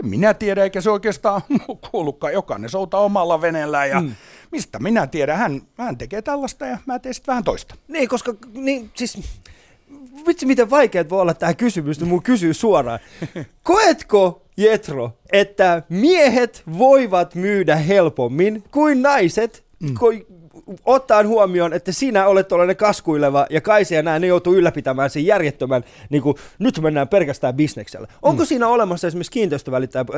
En minä tiedä, eikä se oikeastaan kuulukaan. Jokainen soutaa omalla veneellään ja. Mm. mistä minä tiedän. Hän, hän tekee tällaista ja mä teen sitten vähän toista. Niin, koska niin, siis, vitsi miten vaikeat voi olla tämä kysymys, niin mun kysyy suoraan. Koetko, Jetro, että miehet voivat myydä helpommin kuin naiset, mm. kun, ottaen huomioon, että sinä olet tuollainen kaskuileva ja Kaisa ja nämä, ne joutuu ylläpitämään sen järjettömän, niin kuin, nyt mennään pelkästään bisneksellä. Onko mm. siinä olemassa esimerkiksi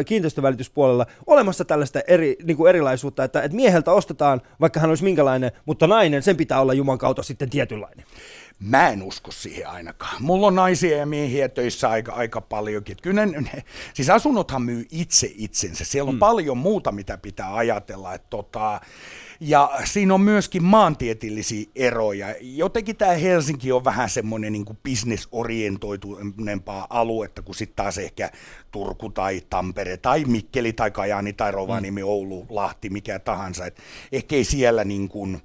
kiinteistövälityspuolella olemassa tällaista eri, niin kuin erilaisuutta, että, että mieheltä ostetaan, vaikka hän olisi minkälainen, mutta nainen, sen pitää olla Juman kautta sitten tietynlainen. Mä en usko siihen ainakaan. Mulla on naisia ja miehiä töissä aika, aika paljonkin. Kyllä ne, ne, siis asunnothan myy itse itsensä. Siellä on mm. paljon muuta, mitä pitää ajatella. Et tota, ja siinä on myöskin maantieteellisiä eroja. Jotenkin tämä Helsinki on vähän semmoinen niin bisnesorientoituneempaa aluetta kuin sitten taas ehkä Turku tai Tampere tai Mikkeli tai Kajaani tai Rovaniemi, mm. Oulu, Lahti, mikä tahansa. Et ehkä ei siellä, niin kuin,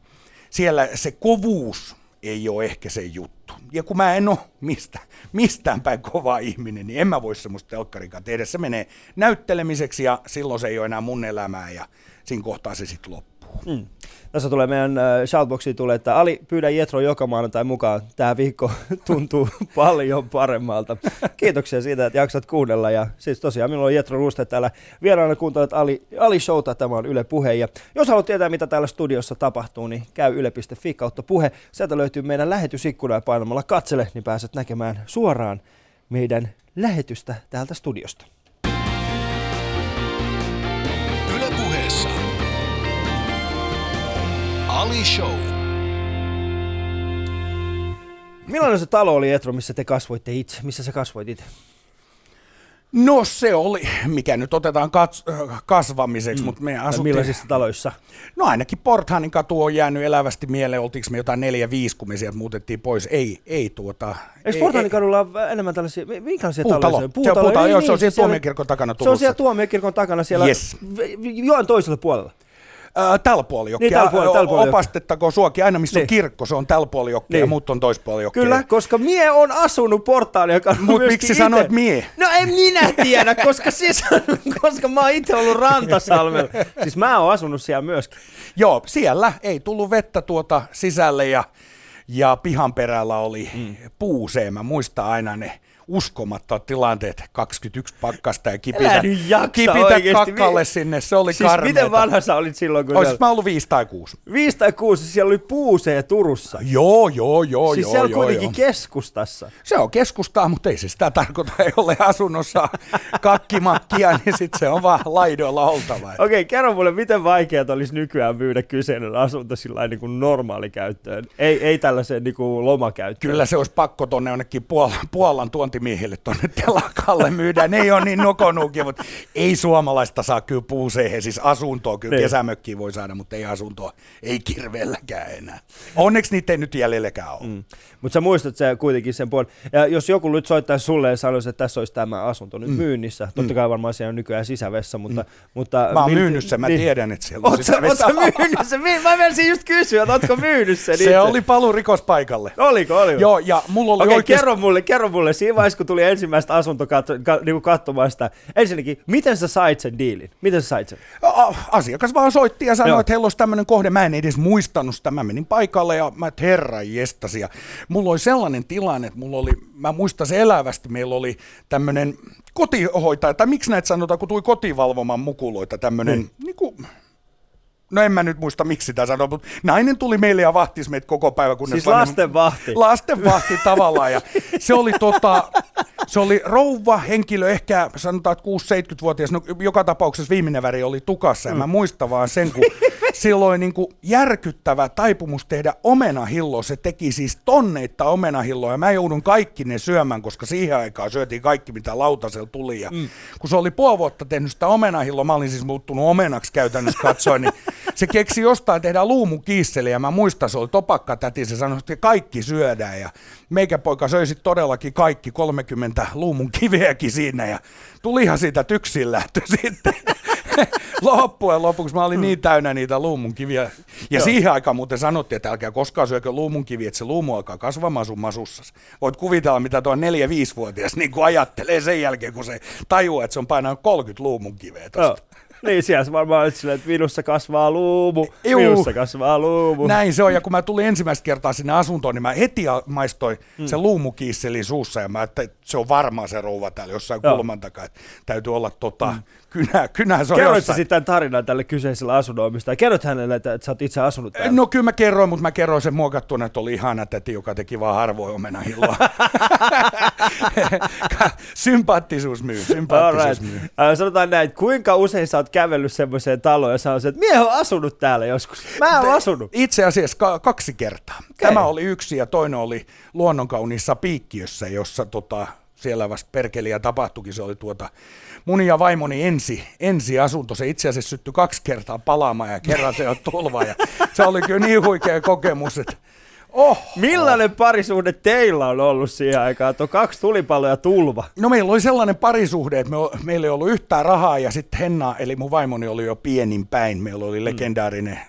siellä se kovuus ei ole ehkä se juttu. Ja kun mä en ole mistä, mistään päin kova ihminen, niin en mä voi semmoista telkkarikaan tehdä. Se menee näyttelemiseksi ja silloin se ei ole enää mun elämää ja siinä kohtaa se sitten loppuu. Mm. Tässä tulee meidän äh, shoutboxiin tulee, että Ali, pyydä Jetro joka maanantai mukaan. Tämä viikko tuntuu paljon paremmalta. Kiitoksia siitä, että jaksat kuunnella. Ja siis tosiaan minulla on Jetro Ruste täällä vieraana kuuntelet Ali, Ali Showta. Tämä on Yle Puhe. Ja jos haluat tietää, mitä täällä studiossa tapahtuu, niin käy yle.fi kautta puhe. Sieltä löytyy meidän lähetysikkuna ja painamalla katsele, niin pääset näkemään suoraan meidän lähetystä täältä studiosta. Ali Show. Millainen se talo oli, Etro, missä te kasvoitte itse? Missä sä kasvoit itse? No se oli, mikä nyt otetaan kats- äh, kasvamiseksi, mm. mutta me asuttiin... millaisissa taloissa? No ainakin Porthanin katu on jäänyt elävästi mieleen, oltiinko me jotain neljä viisi, kun me sieltä muutettiin pois. Ei, ei tuota... Eikö ei- Portanin ei- kadulla on minkälaisia, minkälaisia minkälaisia Puutalo. taloja? Se on puutalo, Niin, joo, niin, se on siellä siellä- tuomiokirkon takana Se on siellä tuomiokirkon takana siellä Yes. joen toisella puolella. Tällä puolella Niin, tällä puolella- tällä puolella Opastettakoon suokin, aina missä Niin. on kirkko, se on tällä puolella jokea Niin. ja muut on jokea. Kyllä, koska mie on asunut Portaalin kadulla Mut myöskin miksi ite. sanoit mie? No en minä tiedä, koska, siis, koska mä oon itse ollut Rantasalmella. Siis mä oon asunut siellä myöskin. Joo, siellä ei tullut vettä tuota sisälle ja, ja pihan perällä oli mm. puusee. Mä muistan aina ne uskomattomat tilanteet, 21 pakkasta ja kipitä, kipitä kakkalle sinne, se oli Siis karmeeta. miten vanha sä olit silloin, kun Oisis siellä... mä ollut viisi tai kuusi. Viisi tai kuusi, siellä oli puusee Turussa. Joo, joo, joo, siis joo, siellä joo, kuitenkin joo. keskustassa. Se on keskustaa, mutta ei se sitä tarkoita, ei ole asunnossa kakkimakkia, niin sitten se on vaan laidoilla oltava. Okei, kerro mulle, miten vaikeaa olisi nykyään myydä kyseinen asunto sillä niin kuin normaalikäyttöön? Ei, ei tällaiseen niin kuin lomakäyttöön. Kyllä se olisi pakko tuonne jonnekin Puolan, Puolan tuontimiehille tuonne telakalle myydä. Ne ei ole niin nokonuukin, mutta ei suomalaista saa kyllä puuseihin, siis asuntoa. Kyllä Niin. kesämökkiä voi saada, mutta ei asuntoa, ei kirveelläkään enää. Onneksi niitä ei nyt jäljelläkään ole. Mm. Mutta sä muistat se kuitenkin sen puolen. Ja jos joku nyt soittaisi sulle ja sanoisi, että tässä olisi tämä asunto nyt myynnissä, totta kai varmaan siellä on nykyään sisävessa, mutta... mutta Mm. Mä oon mil- myynyt sen, mä niin. tiedän, että siellä on Oot sä, oot sisävessä. sä myynyt sen? Mä menisin just kysyä, että ootko myynyt sen itse? Se oli paluu rikospaikalle. Oliko, oliko? Joo, ja mulla oli Okei, oikeasti... kerro mulle, kerro mulle, siinä vaiheessa kun tuli ensimmäistä asunto katso, ka, niinku katsomaan sitä, ensinnäkin, miten sä sait sen diilin? Miten sä sait sen? Asiakas vaan soitti ja sanoi, Joo. että heillä olisi tämmöinen kohde. Mä en edes muistanut sitä. Mä menin paikalle ja mä, että herra jestasi. Ja mulla oli sellainen tilanne, että mulla oli, mä muistan se elävästi, meillä oli tämmöinen kotihoitaja, tai miksi näitä sanotaan, kun tuli kotivalvoman mukuloita, tämmöinen, Niin. niin. niinku, No en mä nyt muista miksi sitä sanoa, mutta nainen tuli meille ja vahtisi meitä koko päivä. Kunnes Siis vanhemmat- lastenvahti. Lastenvahti tavallaan. Ja se oli tota, se oli rouva henkilö, ehkä sanotaan, että 6-70-vuotias, no joka tapauksessa viimeinen väri oli tukassa, ja mä muistan vaan sen, kun silloin niin kuin järkyttävä taipumus tehdä omenahilloa, se teki siis tonneita omenahilloa, ja mä joudun kaikki ne syömään, koska siihen aikaan syötiin kaikki, mitä lautasella tuli, ja mm. kun se oli puoli vuotta tehnyt sitä omenahilloa, mä olin siis muuttunut omenaksi käytännössä katsoen, niin se keksi jostain tehdä luumukiisseliä, ja mä muistan, se oli topakkatäti, se sanoi, että kaikki syödään, ja meikäpoika söi sit todellakin kaikki 30 luumun kiveäkin siinä, ja tulihan siitä tyksin lähtö sitten. Loppujen lopuksi mä olin niin täynnä niitä luumunkiviä. Ja Joo. siihen aikaan muuten sanottiin, että älkää koskaan syökö luumunkiviä, että se luumu alkaa kasvamaan sun masussasi. Voit kuvitella, mitä tuo 4-5-vuotias niin ajattelee sen jälkeen, kun se tajuaa, että se on painanut 30 luumunkiveä Joo. Niin, siellä se varmaan oli silleen, että minussa kasvaa luumu, Juu. minussa kasvaa luumu. Näin se on, ja kun mä tulin ensimmäistä kertaa sinne asuntoon, niin mä heti maistoin mm. sen luumukiisselin suussa, ja mä että se on varmaan se rouva täällä jossain Joo. kulman takaa, että täytyy olla tota, mm. kynä, kynä se on Kerroit jossain. sitten tarinan tälle kyseiselle asunnonomistajalle? Kerrot hänelle, että, että sä oot itse asunut täällä? No kyllä mä kerroin, mutta mä kerroin sen muokattuna, että oli ihana täti, joka teki vaan harvoin omenahilloa. sympaattisuus myy, sympaattisuus myy. Äh, sanotaan näin, kuinka usein sä oot kävellyt semmoiseen taloon ja sanonut, että mie oon asunut täällä joskus. Mä oon asunut. Itse asiassa ka- kaksi kertaa. Tämä oli yksi ja toinen oli luonnonkauniissa piikkiössä, jossa tota, siellä vasta perkeliä tapahtuikin. Se oli tuota mun ja vaimoni ensi, ensi asunto. Se itse asiassa syttyi kaksi kertaa palaamaan ja kerran se on tulva. Ja se oli kyllä niin huikea kokemus, että oh, Millainen parisuhde teillä on ollut siihen aikaan? Tuo kaksi tulipaloa ja tulva. No meillä oli sellainen parisuhde, että me, meillä ei ollut yhtään rahaa ja sitten Henna, eli mun vaimoni oli jo pienin päin. Meillä oli legendaarinen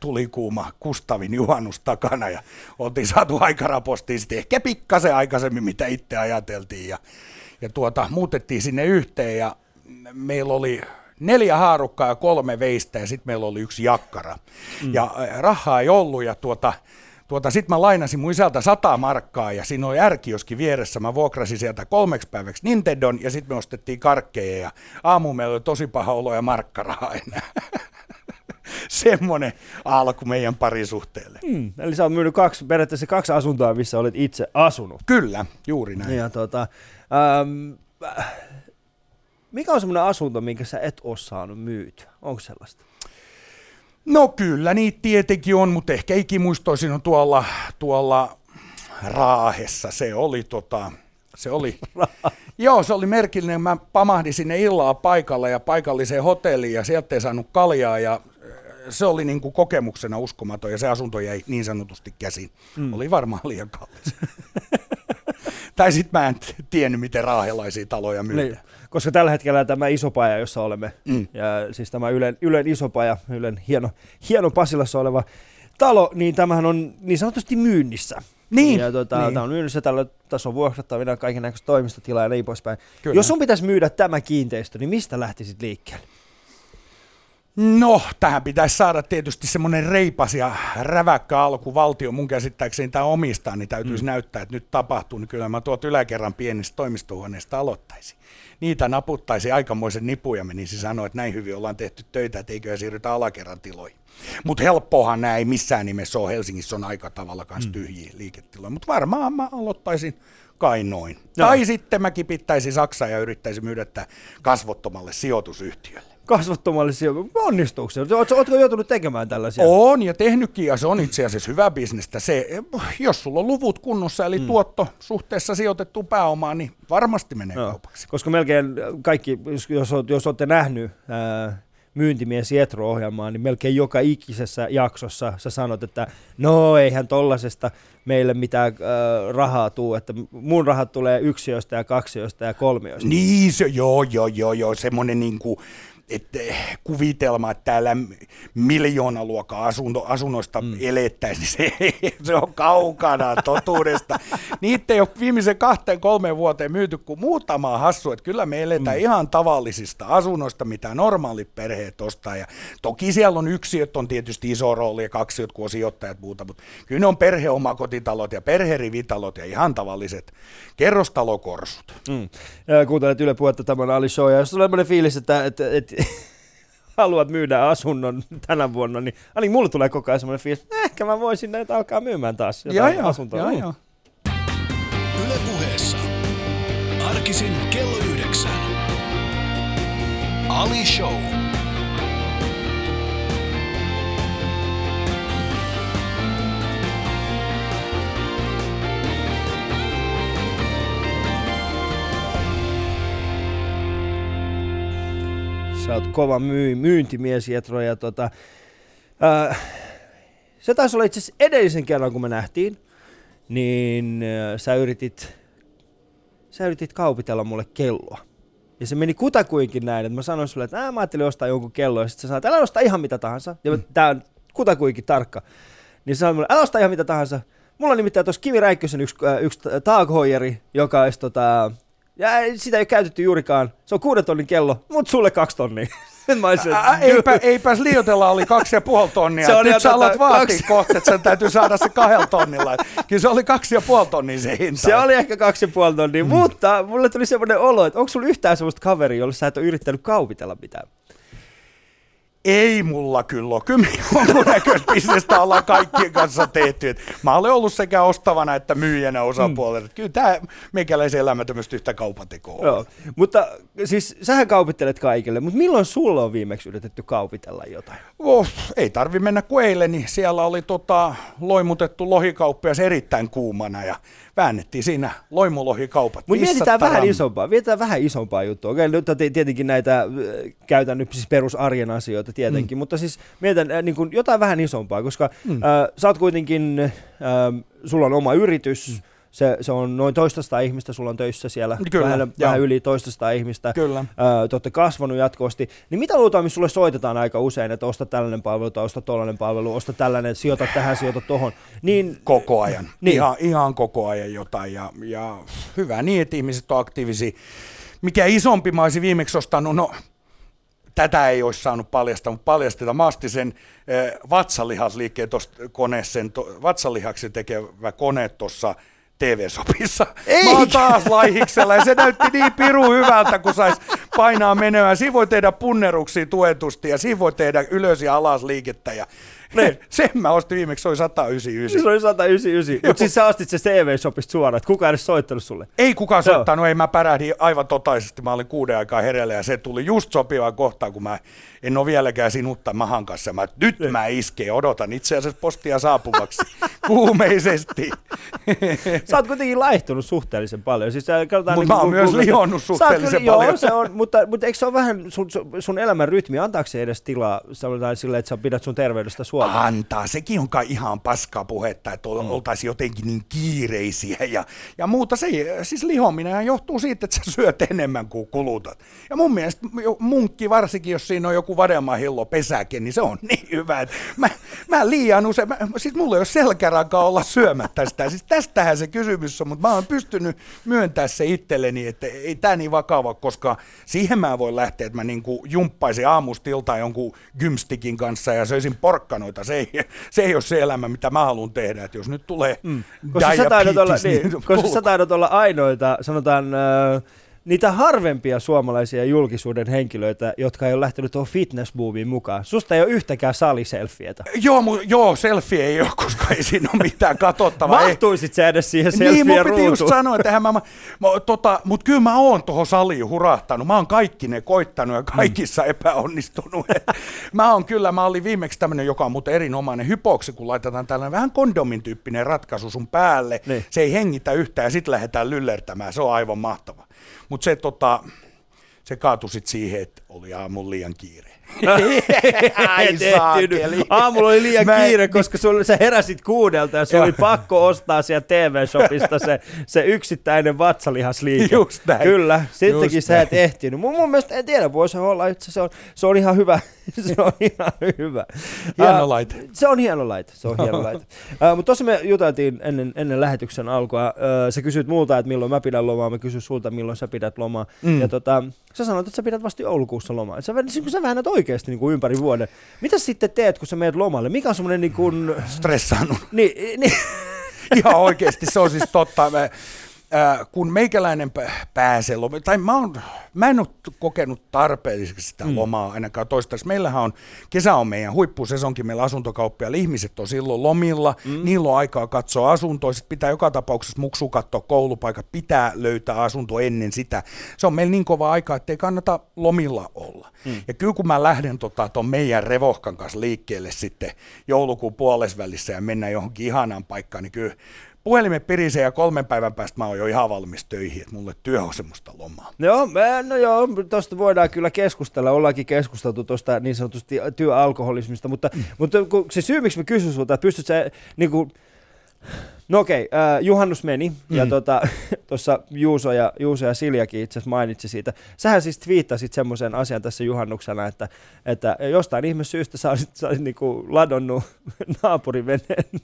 tulikuuma Kustavin juhannus takana ja oltiin saatu aikarapostiin sitten ehkä pikkasen aikaisemmin, mitä itse ajateltiin. Ja, ja tuota, muutettiin sinne yhteen ja meillä oli neljä haarukkaa ja kolme veistä ja sitten meillä oli yksi jakkara. Mm. Ja rahaa ei ollut ja tuota, Tuota, sitten mä lainasin mun isältä sata markkaa ja siinä oli ärkioskin vieressä. Mä vuokrasin sieltä kolmeksi päiväksi Nintendon ja sitten me ostettiin karkkeja ja aamu meillä oli tosi paha olo ja markkarahaa enää. Semmoinen alku meidän parisuhteelle. Hmm. Eli sä oot myynyt kaksi, periaatteessa kaksi asuntoa, missä olet itse asunut. Kyllä, juuri näin. Ja tota, ähm, äh, mikä on semmoinen asunto, minkä sä et ole saanut myytyä? Onko sellaista? No kyllä, niitä tietenkin on, mutta ehkä ikimuistoisin on tuolla, tuolla Raahessa. Se oli tota, se oli, joo, se oli merkillinen. Mä pamahdin sinne illaa paikalle ja paikalliseen hotelliin ja sieltä ei saanut kaljaa ja äh, se oli niin kuin kokemuksena uskomaton ja se asunto jäi niin sanotusti käsiin. Mm. Oli varmaan liian kallis. tai sitten mä en tiennyt, miten raahelaisia taloja myydään. Niin, koska tällä hetkellä tämä iso paja, jossa olemme, mm. ja siis tämä Ylen, Ylen iso paja, Ylen hieno, hieno Pasilassa oleva talo, niin tämähän on niin sanotusti myynnissä. Niin. Ja tota, niin. tämä on myynnissä, tällä, tässä on vuokrattavina kaiken näköistä toimistotilaa ja niin poispäin. Kyllä. Jos sun pitäisi myydä tämä kiinteistö, niin mistä lähtisit liikkeelle? No, tähän pitäisi saada tietysti semmoinen reipas ja räväkkä alku. Valtio mun käsittääkseni tämä omistaa, niin täytyisi mm. näyttää, että nyt tapahtuu. Niin kyllä mä tuot yläkerran pienistä toimistohuoneista aloittaisin. Niitä naputtaisi aikamoisen nipuja menisi sanoa, että näin hyvin ollaan tehty töitä, että eiköhän siirrytä alakerran tiloihin. Mutta helppohan näin ei missään nimessä ole. Helsingissä on aika tavalla myös mm. tyhjiä liiketiloja. Mutta varmaan mä aloittaisin kai noin. No. Tai sitten mä kipittäisin Saksaa ja yrittäisin myydä kasvottomalle sijoitusyhtiölle kasvottomalle sijoitukselle. Onnistuuko se? Oletko joutunut tekemään tällaisia? On ja tehnytkin ja se on itse asiassa hyvä bisnestä. Se, jos sulla on luvut kunnossa eli mm. tuotto suhteessa sijoitettuun pääomaan, niin varmasti menee no. kaupaksi. Koska melkein kaikki, jos, jos, jos olette nähnyt ää, myyntimies Jetro-ohjelmaa, niin melkein joka ikisessä jaksossa sä sanot, että no eihän tollasesta meille mitään äh, rahaa tuu, että mun rahat tulee yksiöistä ja kaksioista ja kolmioista. Niin, se, joo, joo, joo, joo, semmoinen niin kuin, että kuvitelma, että täällä miljoonaluokan asunto, asunnoista mm. elettäisiin, niin se, se on kaukana totuudesta. Niitä ei ole viimeisen kahteen kolmeen vuoteen myyty kuin muutama hassu, että kyllä me eletään mm. ihan tavallisista asunnoista, mitä normaalit perheet ostaa. Ja toki siellä on yksiöt, on tietysti iso rooli ja kaksi, kun on sijoittajat muuta, mutta kyllä ne on perheomakotitalot ja perherivitalot ja ihan tavalliset kerrostalokorsut. Mm. Kuuntelet Yle Puhetta, tämän Ali Show, ja jos tulee fiilis, että, että, että haluat myydä asunnon tänä vuonna, niin ainakin mulle tulee koko ajan semmoinen fiilis, että ehkä mä voisin näitä alkaa myymään taas jotain ja asuntoa. Ja, ja. Yle puheessa. Arkisin kello yhdeksän. Ali Show. Sä oot kova myy- myyntimies, Jetro, ja tota, ää, se taisi olla itse asiassa edellisen kerran, kun me nähtiin, niin ää, sä yritit, sä yritit kaupitella mulle kelloa. Ja se meni kutakuinkin näin, että mä sanoin sulle, että mä ajattelin ostaa jonkun kello, ja sitten sä sanoit, älä osta ihan mitä tahansa. Ja mm. tää on kutakuinkin tarkka. Niin sä sanoit mulle, älä osta ihan mitä tahansa. Mulla on nimittäin tuossa Kivi Räikkösen yksi, äh, yksi Tag joka olisi tota, ja sitä ei ole käytetty juurikaan. Se on kuuden tonnin kello, mutta sulle kaksi tonnia. Mä olisin, Ä, eipä, eipäs liioitella, oli kaksi ja puoli tonnia. Se Nyt sä alat vaatia kaksi... kohta, että sen täytyy saada se kahdella tonnilla. Kyllä se oli kaksi ja puoli tonnia se hinta. Se oli ehkä kaksi ja puoli tonnia, mm. mutta mulle tuli semmoinen olo, että onko sulla yhtään semmoista kaveria, jolle sä et ole yrittänyt kaupitella mitään? Ei mulla kyllä ole. Kyllä näköistä bisnestä ollaan kaikkien kanssa tehty. Et mä olen ollut sekä ostavana että myyjänä osapuolella. Mm. Kyllä tämä meikäläisen elämä tämmöistä yhtä kaupatekoa Joo. Mutta siis sähän kaupittelet kaikille, mutta milloin sulla on viimeksi yritetty kaupitella jotain? Oh, ei tarvi mennä kuin eilen, niin siellä oli tota, loimutettu lohikauppias erittäin kuumana ja väännettiin siinä loimulohikaupat. Mutta mietitään vähän isompaa, mietitään vähän isompaa juttua. Okei, nyt tietenkin näitä äh, käytän nyt siis perusarjen asioita tietenkin, mm. mutta siis mietitään äh, niin kuin jotain vähän isompaa, koska mm. äh, sä oot kuitenkin, äh, sulla on oma yritys, mm se, se on noin toistasta ihmistä, sulla on töissä siellä, Kyllä, vähän, vähän yli toistasta ihmistä, Kyllä. Öö, te olette kasvanut jatkuvasti, niin mitä luultaan, missä sulle soitetaan aika usein, että osta tällainen palvelu tai osta tollainen palvelu, osta tällainen, sijoita tähän, sijoita tohon. Niin, koko ajan, niin. ihan, ihan koko ajan jotain ja, ja hyvä niin, että ihmiset on aktiivisia. Mikä isompi mä olisin viimeksi ostanut, no tätä ei olisi saanut paljastaa, mutta paljastetaan. Mä astin sen äh, vatsalihasliikkeen tuosta koneessa, tekevä kone tuossa TV-sopissa. Ei. Mä oon taas laihiksella ja se näytti niin piru hyvältä, kun sais painaa menemään. Siinä voi tehdä punneruksia tuetusti ja siinä voi tehdä ylös ja alas liikettä. Ja niin. Sen mä ostin viimeksi, se oli 199. Se oli 199, mutta siis sä ostit se TV-shopista suoraan, että kukaan edes soittanut sulle? Ei kukaan Joo. soittanut, ei mä pärähdin aivan totaisesti, mä olin kuuden aikaa hereillä ja se tuli just sopivaan kohtaan, kun mä en ole vieläkään sinutta mahan kanssa. Mä, nyt niin. mä iskeen, odotan itse asiassa postia saapuvaksi kuumeisesti. sä oot kuitenkin laihtunut suhteellisen paljon. Siis, mutta niin, mä oon myös lihonnut suhteellisen kyllä, paljon. Joo, se on, mutta, mutta eikö se ole vähän sun, sun elämän rytmi, antaako se edes tilaa sille, että sä pidät sun terveydestä suolta? Antaa, sekin on kai ihan paskaa puhetta, että mm. oltaisiin jotenkin niin kiireisiä ja, ja muuta. Se, siis lihominen johtuu siitä, että sä syöt enemmän kuin kulutat. Ja mun mielestä munkki, varsinkin jos siinä on joku vademahillo pesäke, niin se on niin hyvä. Että mä, mä liian usein, mä, siis mulla ei ole selkärankaa olla syömättä sitä. Siis tästähän se kysymys on, mutta mä oon pystynyt myöntämään se itselleni, että ei tämä niin vakava, koska siihen mä voin lähteä, että mä niinku jumppaisin aamustilta jonkun gymstikin kanssa ja söisin porkkanoita. Se ei, se ei ole se elämä, mitä mä haluan tehdä. Että jos nyt tulee mm. koska sä taidat olla, niin, niin, koska sä taidat olla ainoita, sanotaan... Äh, niitä harvempia suomalaisia julkisuuden henkilöitä, jotka ei ole lähtenyt tuohon fitnessboomiin mukaan. Susta ei ole yhtäkään saliselfietä. Joo, mu- joo, selfie ei ole, koska ei siinä ole mitään katsottavaa. Mahtuisit sä edes siihen selfie Niin, mun piti just sanoa, että mä, mä, mä tota, mutta kyllä mä oon tuohon saliin hurahtanut. Mä oon kaikki ne koittanut ja kaikissa mm. epäonnistunut. mä oon kyllä, mä olin viimeksi tämmöinen, joka on muuten erinomainen hypoksi, kun laitetaan tällainen vähän kondomin tyyppinen ratkaisu sun päälle. Niin. Se ei hengitä yhtään ja sitten lähdetään lyllertämään. Se on aivan mahtava. Mutta se, tota, se kaatui sitten siihen, että oli aamun liian kiire. Ai Aamulla oli liian Mä... kiire, koska sul, sä heräsit kuudelta ja sulla oli pakko ostaa siellä TV-shopista se, se yksittäinen vatsalihasliike. Just näin. Kyllä, sittenkin sä et ehtinyt. Mun, mun mielestä, en tiedä, voisi olla, että se on, se on ihan hyvä. se on ihan hyvä. Hieno laite. Uh, se on hieno laite, se on hieno laite. Uh, mutta tuossa me juteltiin ennen, ennen lähetyksen alkua. Uh, sä kysyit multa, että milloin mä pidän lomaa, mä kysyin sulta, milloin sä pidät lomaa. Mm. Ja tota, sä sanoit, että sä pidät vasta joulukuussa lomaa. Sä, sä vähän oikeasti niin kuin ympäri vuoden. Mitä sitten teet, kun sä meet lomalle? Mikä on semmoinen niin kuin... Stressaannut. Niin, niin. Ihan oikeasti, se on siis totta. Mä, äh, kun meikäläinen pääsee lomalle, tai mä, oon, mä en ole kokenut tarpeelliseksi sitä mm. lomaa ainakaan toistaiseksi. Meillähän on, kesä on meidän huippusesonkin, meillä asuntokauppiailla ihmiset on silloin lomilla, mm. niillä on aikaa katsoa asuntoa, sitten pitää joka tapauksessa muksu katsoa koulupaikat, pitää löytää asunto ennen sitä. Se on meillä niin kova aika, että ei kannata lomilla olla. Mm. Ja kyllä kun mä lähden tota, ton meidän revohkan kanssa liikkeelle sitten joulukuun puolesvälissä ja mennään johonkin ihanaan paikkaan, niin kyllä puhelimen pirisee ja kolmen päivän päästä mä oon jo ihan valmis töihin, että mulle työ on semmoista lomaa. Joo, mä, no joo, tuosta voidaan kyllä keskustella, ollaankin keskusteltu tuosta niin sanotusti työalkoholismista, mutta, mm. mutta kun se syy, miksi mä kysyn sulta, että pystyt sä niin kuin, No okei, okay, äh, juhannus meni, mm. ja tuossa tota, Juuso, ja, Juuso ja Siljakin itse asiassa mainitsi siitä. Sähän siis twiittasit semmoisen asian tässä juhannuksena, että, että jostain ihmessyystä sä olisit, sä olisit niinku ladonnut naapurin veneen,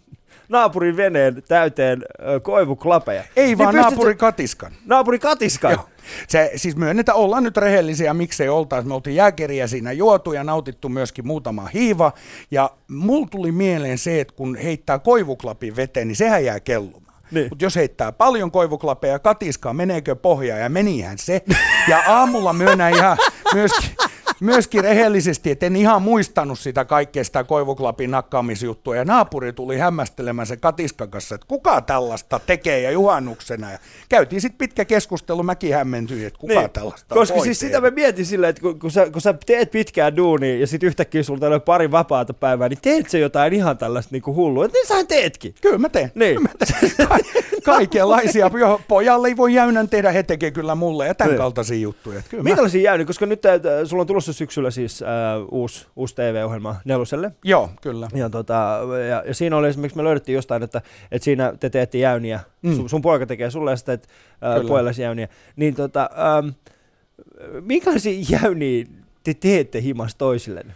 naapurin veneen täyteen koivuklapeja. Ei niin vaan naapuri katiskan. Naapuri katiskan? Joo. Se, siis myönnetään, ollaan nyt rehellisiä, miksei oltaisi. Me oltiin jääkeriä siinä juotu ja nautittu myöskin muutama hiiva. Ja mulla tuli mieleen se, että kun heittää koivuklapin veteen, niin sehän jää kellumaan. Niin. Mutta jos heittää paljon koivuklapeja katiskaa, meneekö pohjaa ja menihän se. Ja aamulla myönnän ihan myöskin myöskin rehellisesti, että en ihan muistanut sitä kaikkea sitä koivuklapin nakkaamisjuttua. Ja naapuri tuli hämmästelemään se katiskan kanssa, että kuka tällaista tekee ja juhannuksena. Ja käytiin sitten pitkä keskustelu, mäkin hämmentyin, että kuka niin, tällaista Koska siis tehdä. sitä mä mietin silleen, että kun, kun, sä, kun sä teet pitkään duunia ja sitten yhtäkkiä sulta on pari vapaata päivää, niin teet se jotain ihan tällaista niinku hullua. Niin sä teetkin. Kyllä mä teen. Niin. Mä teen. Ka- kaikenlaisia. Pojalle ei voi jäynän tehdä, he tekee kyllä mulle ja tämän niin. kaltaisia juttuja. Minkälaisia mä... jäyniä, koska nyt äh, sulla on tulossa syksyllä siis äh, uusi, uusi TV-ohjelma neloselle. Joo, kyllä. Ja, tota, ja, ja siinä oli esimerkiksi, me löydettiin jostain, että, että siinä te teette jäyniä, mm. sun, sun poika tekee sulle ja sitten äh, pojallesi jäyniä. Niin tota, ähm, minkälaisia jäyniä te teette himas toisilleen?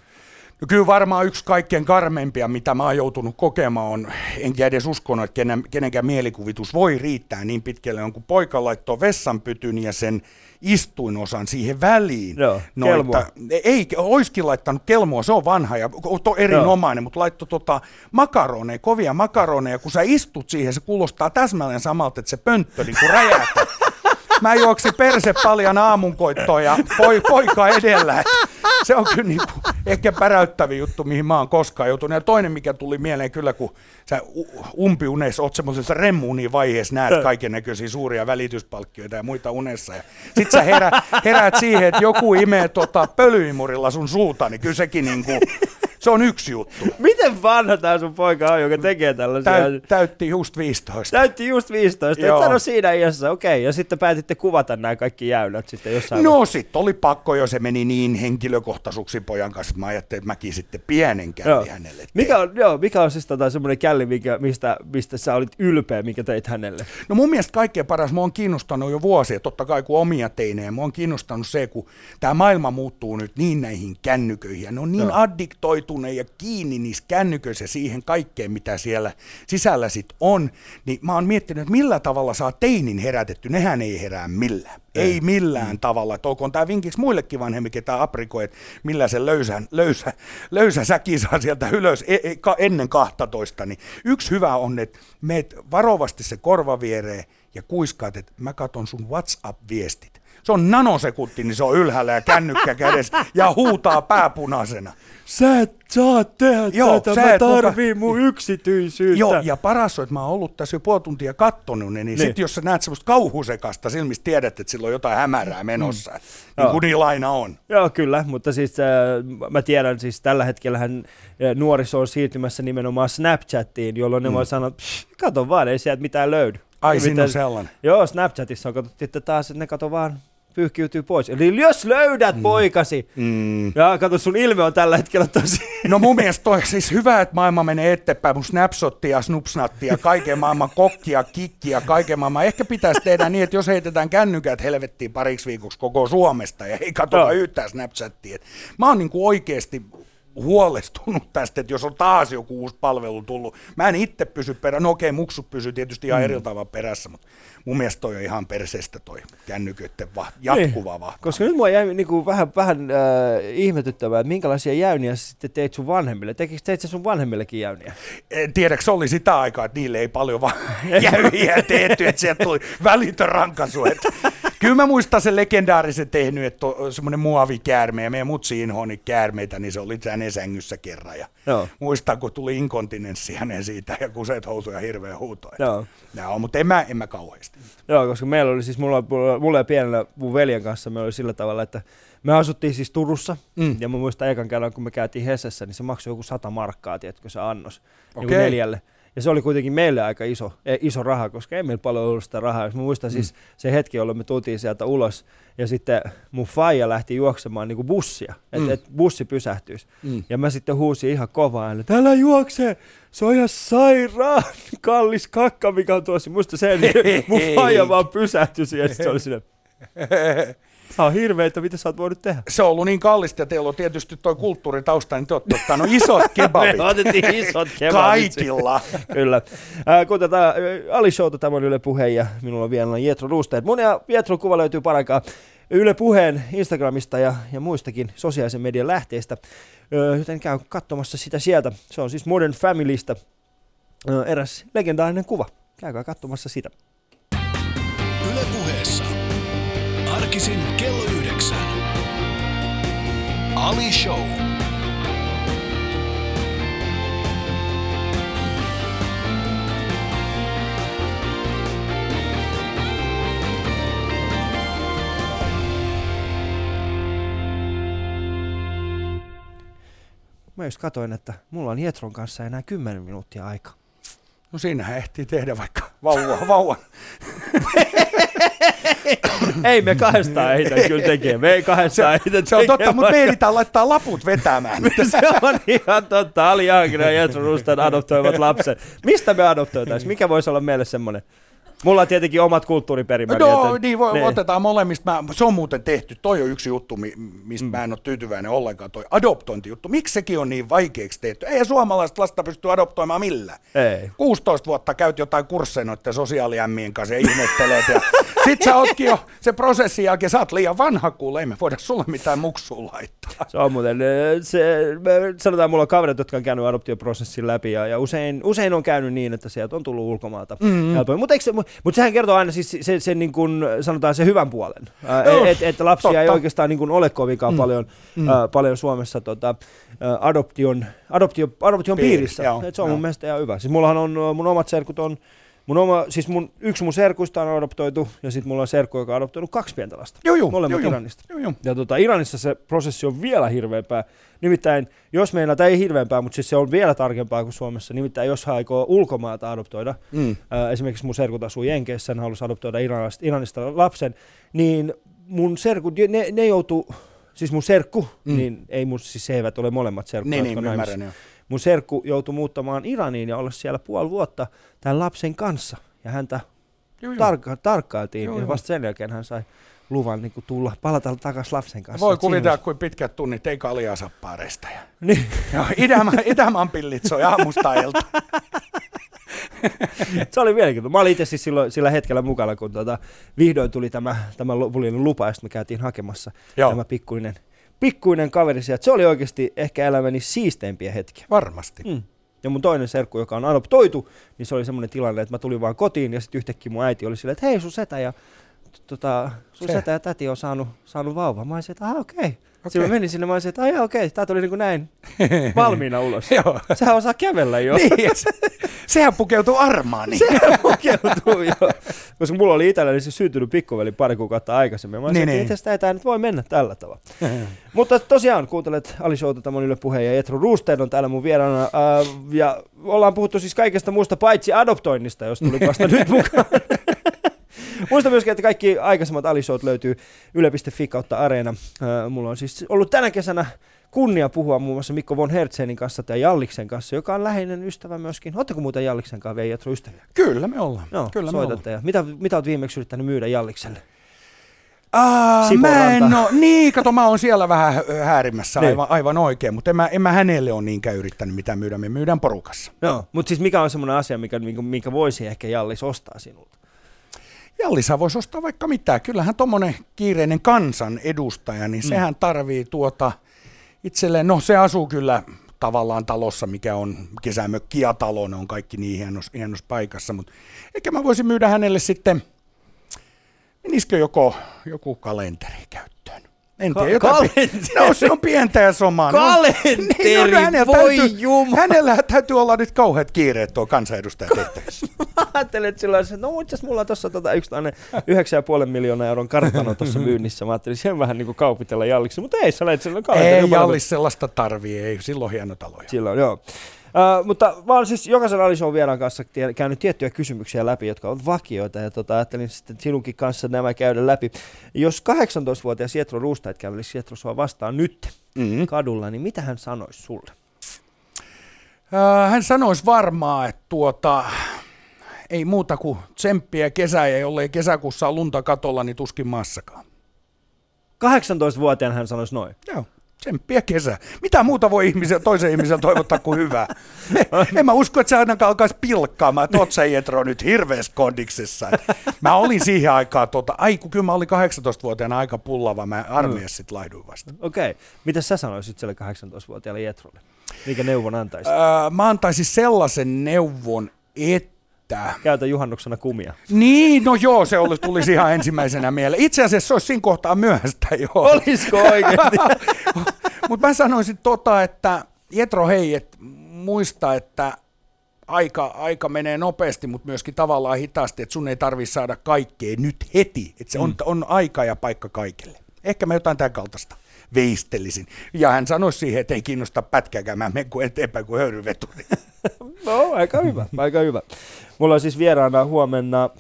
No kyllä varmaan yksi kaikkein karmeimpia, mitä mä oon joutunut kokemaan, on, enkä edes uskonut, että kenen, kenenkään mielikuvitus voi riittää niin pitkälle, on kun poika laittoi vessanpytyn ja sen istuinosan siihen väliin. Joo, noita, ei, olisikin laittanut kelmoa, se on vanha ja to, erinomainen, Joo. mutta laittoi tota makaroneja, kovia makaroneja, kun sä istut siihen, se kuulostaa täsmälleen samalta, että se pönttö niin kuin räjähtää. Mä juoksin perse paljon aamunkoittoon ja poi, poika edellä. Se on kyllä niin kuin ehkä päräyttävin juttu, mihin mä oon koskaan joutunut. Ja toinen, mikä tuli mieleen kyllä, kun sä umpiuneessa oot semmoisessa remmuuniin vaiheessa, näet kaiken näköisiä suuria välityspalkkioita ja muita unessa. Ja sit sä herä, heräät siihen, että joku imee tota pölyimurilla sun suuta, niin kyllä sekin niin kuin, Se on yksi juttu. Miten vanha tämä sun poika on, joka tekee tällaisia? Täy, täytti just 15. Täytti just 15. Joo. Et sano siinä iässä, okei. Ja sitten päätitte kuvata nämä kaikki jäylät sitten jossain No sit oli pakko jo, se meni niin henkilökohtaisuuksi pojan kanssa, että mä ajattelin, että mäkin sitten pienen Joo. källi hänelle teen. Mikä on, joo, mikä on siis tota semmoinen källi, mikä, mistä, mistä sä olit ylpeä, mikä teit hänelle? No mun mielestä kaikkein paras, mua on kiinnostanut jo vuosia, totta kai kun omia teinejä, mua on kiinnostanut se, kun tämä maailma muuttuu nyt niin näihin kännyköihin, ja ne on niin Joo. Addiktoituneet ja kiinni niissä kännyköissä siihen kaikkeen, mitä siellä sisällä sit on, niin mä oon miettinyt, että millä tavalla saa teinin herätetty, nehän ei herää millään. Ei millään mm. tavalla. Olkoon tämä vinkiksi muillekin vanhemmille, ketä aprikoi, että millä se löysä, löysä, löysä säki saa sieltä ylös e, e, ka, ennen 12. Niin yksi hyvä on, että meet varovasti se korva viereen ja kuiskaat, että mä katon sun WhatsApp-viestit. Se on nanosekunti, niin se on ylhäällä ja kännykkä kädessä ja huutaa pääpunaisena. Sä et saa tehdä Joo, tätä, sä mä et muka- mun yksityisyyttä. Joo, ja paras on, että mä oon ollut tässä jo puoli tuntia kattonut niin, niin. Niin. sitten jos sä näet semmoista kauhusekasta silmistä, tiedät, että sillä on jotain hämärää menossa, mm. niin Joo. kuin niillä aina on. Joo, kyllä, mutta siis äh, mä tiedän, siis tällä hetkellä nuoriso on siirtymässä nimenomaan Snapchattiin, jolloin ne voi sanoa, "Pff, kato vaan, ei sieltä mitään löydy. Ai, Ja siinä mitä- on sellainen. Joo, Snapchatissa on katsottu, että taas, että ne kato vaan pyyhkiytyy pois. Eli jos löydät mm. poikasi, Mm. ja kato sun ilme on tällä hetkellä tosi... No mun mielestä toi siis hyvä, että maailma menee eteenpäin, mun snapshottia, snupsnattia, kaiken maailman kokkia, kikkiä, kaiken maailman. Ehkä pitäisi tehdä niin, että jos heitetään kännykät helvettiin pariksi viikoksi koko Suomesta ja ei katsota Joo. yhtään Snapchattia. Mä oon niinku oikeasti huolestunut tästä, että jos on taas joku uusi palvelu tullut. Mä en itse pysy perässä, no okei, muksut pysyy tietysti ihan mm. eri tavalla perässä, mutta mun mielestä toi on ihan perseestä toi kännyköiden va- jatkuva Niin, vahva. Koska nyt mua jäi niinku vähän, vähän äh, ihmetyttävää, että minkälaisia jäyniä sä sitten teit sun vanhemmille. Tekikö teit sä sun vanhemmillekin jäyniä? En tiedäkö, se oli sitä aikaa, että niille ei paljon vaan jäyhiä tehty, että sieltä tuli välitön rankasu. Että kyllä mä muistan sen legendaarisen tehnyt, että semmoinen muovikäärme ja meidän mutsi inhoa niitä käärmeitä, niin se oli hänen sängyssä kerran. Ja Joo. muistan, kun tuli inkontinenssi hänen siitä ja kuseet housuja hirveä huuto. Joo. Joo, mutta en mä, en mä kauheasti. Joo, koska meillä oli siis, mulla, mulla, mulla ja pienellä mun veljen kanssa, me oli sillä tavalla, että me asuttiin siis Turussa, Mm. ja mä muistan ekan kerran, kun me käytiin Hesessä, niin se maksoi joku sata markkaa, tiedätkö, se annos, okay. Okei. neljälle. Ja se oli kuitenkin meille aika iso, eh, iso raha, koska ei meillä paljon ollut sitä rahaa. Mä muistan mm. siis se hetki, jolloin me tultiin sieltä ulos, ja sitten mun faija lähti juoksemaan niin kuin bussia, että Mm. et bussi pysähtyisi. Mm. Ja mä sitten huusin ihan kovaa että älä juokse, se on ihan sairaan kallis kakka, mikä on tuossa. Muista se, niin mun faija vaan pysähtyi siihen, se oli sinne. Tää on hirveetä, mitä sä oot voinut tehdä? Se on ollut niin kallista ja teillä on tietysti toi kulttuuritausta, niin te olette ottanut isot kebabit Me otettiin isot kebabit. kaikilla. Kyllä. Äh, kun tätä Ali Showta, tämä on Yle Puheen ja minulla on vielä Jetro Ruusteet. Mun ja Jetron kuva löytyy paraikaa Yle Puheen Instagramista ja, ja muistakin sosiaalisen median lähteistä. Joten käy katsomassa sitä sieltä. Se on siis Modern Familystä eräs legendaarinen kuva. Käykää katsomassa sitä. Yle puheessa. Arkisin kello yhdeksän. Ali Show. Mä just katoin, että mulla on Jetron kanssa enää 10 minuuttia aikaa. No siinähän ehtii tehdä vaikka vauva, vauvan. ei me kahdestaan ehditä kyllä tekee. Me ei kahdestaan ehditä Se on totta, mutta me ehditään laittaa laput vetämään. se on ihan totta. Ali Jaakinen ja Jetro Rusten adoptoivat lapsen. Mista me adoptoitaisiin? Mikä voisi olla meille semmoinen? Mulla on tietenkin omat kulttuuriperimäni. No joten- niin, voi, ne- otetaan molemmista. Mä, se on muuten tehty. Toi on yksi juttu, mi- mistä mm. mä en ole tyytyväinen ollenkaan. Toi adoptointijuttu. Miksi sekin on niin vaikeaksi tehty? Ei suomalaista lasta pysty adoptoimaan millään. Ei. 16 vuotta käyt jotain kursseja noiden sosiaaliämmien kanssa ja ihmettelet. Ja sit sä ootkin jo se prosessin jälkeen, sä oot liian vanha kuule, ei me voida sulle mitään muksua laittaa. Se on muuten, se, me sanotaan, mulla on kaverit, jotka on käynyt adoptioprosessin läpi ja, ja usein, usein on käynyt niin, että sieltä on tullut ulkomaalta mm-hmm. helpoin. Mutta mut sehän kertoo aina siis se, se, se niin kuin, sanotaan se hyvän puolen, että et lapsia ei totta. oikeastaan niin kuin ole kovinkaan mm. paljon, mm. Äh, paljon Suomessa tota, äh, adoption, adoptio, adoption Piiri, piirissä. joo, Et se on joo. mun mielestä ihan hyvä. Siis mullahan on, mun omat serkut on Mun oma, siis mun, yksi mun serkuista on adoptoitu, ja sitten mulla on serkku, joka on adoptoinut kaksi pientä lasta. Joo, joo, Molemmat joo. Iranista. Joo, joo. Ja tota, Iranissa se prosessi on vielä hirveämpää. Nimittäin, jos meillä, tai ei hirveämpää, mutta siis se on vielä tarkempaa kuin Suomessa. Nimittäin, jos hän aikoo ulkomailta adoptoida, Mm. ää, esimerkiksi mun serkut asuu Jenkeissä, hän halusi adoptoida Iranista, Iranista lapsen, niin mun serkut, ne, ne joutuu, siis mun serkku, Mm. niin ei mun, siis he eivät ole molemmat serkkuja, Niin, niin, ymmärrän. Joo. Mun serkku joutui muuttamaan Iraniin ja olla siellä puoli vuotta tämän lapsen kanssa. Ja häntä Joo, joo. tarkka- tarkkailtiin Joo, ja vasta sen jälkeen hän sai luvan niin tulla, palata takaisin lapsen kanssa. Voi kuvitella, kuin pitkät tunnit ei kaljaa saa paareista. Ja... Niin. Joo, Itämaan, Itämaan pillit soi aamusta ilta. Se oli mielenkiintoista. Mä olin itse siis silloin, sillä hetkellä mukana, kun tota, vihdoin tuli tämä, tämä lopullinen lupa, ja sitten me käytiin hakemassa Joo, tämä pikkuinen, pikkuinen kaveri sieltä. Se oli oikeasti ehkä elämäni siisteimpiä hetkiä. varmasti. Mm. Ja mun toinen serkku, joka on adoptoitu, niin se oli semmoinen tilanne, että mä tulin vaan kotiin ja sitten yhtäkkiä mun äiti oli silleen, että hei sun setä ja tota, sun Se. setä ja täti on saanut, saanut vauvan. Mä olisin, että ah okei. Okay. Okei. Sitten mä menin sinne, mä olisin, että ai okei, okay. tää tuli niin kuin näin valmiina ulos. Joo. Sehän osaa kävellä jo. Niin, sehän pukeutuu armaaniin. Se pukeutuu jo. Koska mulla oli itselläni se syntynyt pikkuveli pari kuukautta aikaisemmin. Mä olisin, Niin, niin, niin. että tämä nyt voi mennä tällä tavalla. Mutta tosiaan kuuntelet Ali Showta, tämä on Yle Puhe ja Etro Ruusteen on täällä mun vieraana. Äh, ja ollaan puhuttu siis kaikesta muusta paitsi adoptoinnista, jos tuli vasta nyt mukaan. Muista myöskin, että kaikki aikaisemmat Ali Showt löytyy yle.fi kautta Areena. Mulla on siis ollut tänä kesänä kunnia puhua muun muassa Mikko von Hertzenin kanssa tai Jalliksen kanssa, joka on läheinen ystävä myöskin. Oletteko muuten Jalliksen kanssa vielä ystäviä? Kyllä me ollaan. Joo, Kyllä me ollaan. Ja mitä, mitä olet viimeksi yrittänyt myydä Jallikselle? Aa, mä en oo, niin, kato, mä oon siellä vähän häärimässä Niin. aivan, aivan oikein, mutta en mä, en mä hänelle ole niinkään yrittänyt mitään myydä, me myydään porukassa. Joo, mutta siis mikä on semmoinen asia, mikä, minkä, minkä voisi ehkä Jallis ostaa sinulta? Jallisa voisi ostaa vaikka mitään. Kyllähän tommonen kiireinen kansan edustaja, niin Mm. sehän tarvii tuota itselleen, no se asuu kyllä tavallaan talossa, mikä on kesämökki ja talo, ne on kaikki niin hienossa, hienossa paikassa, mutta ehkä mä voisin myydä hänelle sitten, menisikö joko, joku kalenteri käyttöön? En Ka- tiedä, jotain, kalenteri? no se on pientä ja somaa. No, Kalenteri, niin, no, hänellä voi täytyy, jumala. Hänellä täytyy olla nyt kauheat kiireet tuo kansanedustaja tehtävissä. Mä ajattelin, että sillä että no itse asiassa mulla on tuossa tota yksi tämmöinen 9,5 miljoonaa euron kartano tuossa myynnissä. Mä ajattelin sen vähän niin kuin kaupitella Jalliksi, mutta ei, sä lähet sillä kalenteri. Ei on Jallis sellaista tarvii, ei silloin hieno taloja. Silloin, joo. Uh, mutta mä oon siis jokaisen Alison vieraan kanssa käynyt tiettyjä kysymyksiä läpi, jotka ovat vakioita, ja tota, ajattelin sitten sinunkin kanssa nämä käydä läpi. Jos 18-vuotias Jetro Ruustait kävelisi Jetro sua vastaan nyt Mm. kadulla, niin mitä hän sanoisi sulle? Hän sanoisi varmaan, että tuota, ei muuta kuin tsemppiä kesää, ja jollei kesäkuussa ole lunta katolla, niin tuskin maassakaan. 18-vuotiaan hän sanoisi noin. Joo, tsemppiä kesää. Mitä muuta voi ihmisen, toisen ihmisen toivottaa kuin hyvää? En mä usko, että se ainakaan alkaisi pilkkaamaan, että oot sä Jetro nyt hirveässä kondiksessa. Mä olin siihen aikaan, tota, ai kun kyllä mä olin 18-vuotiaana aika pullava, mä armeijassa sit laihduin vasta. Okei. Okay. Mitä sä sanoisit sille 18-vuotiaalle Jetrolle? Mikä neuvon antaisit? Öö, mä antaisin sellaisen neuvon, että Käytä juhannuksena kumia. Niin, no joo, se oli, tulisi ihan ensimmäisenä mieleen. Itse asiassa se olisi siinä kohtaa myöhäistä, joo. Olisiko oikeasti? Mutta mä sanoisin tota, että Jetro hei, et muista, että aika, aika menee nopeasti, mutta myöskin tavallaan hitaasti, että sun ei tarvi saada kaikkea nyt heti. Että se on, on aika ja paikka kaikille. Ehkä mä jotain tämän kaltaista veistelisin. Ja hän sanoi siihen, että ei kiinnosta pätkääkään, mä menen kuin eteenpäin kuin höyryveturi. No, aika hyvä, aika hyvä. Mulla on siis vieraana huomenna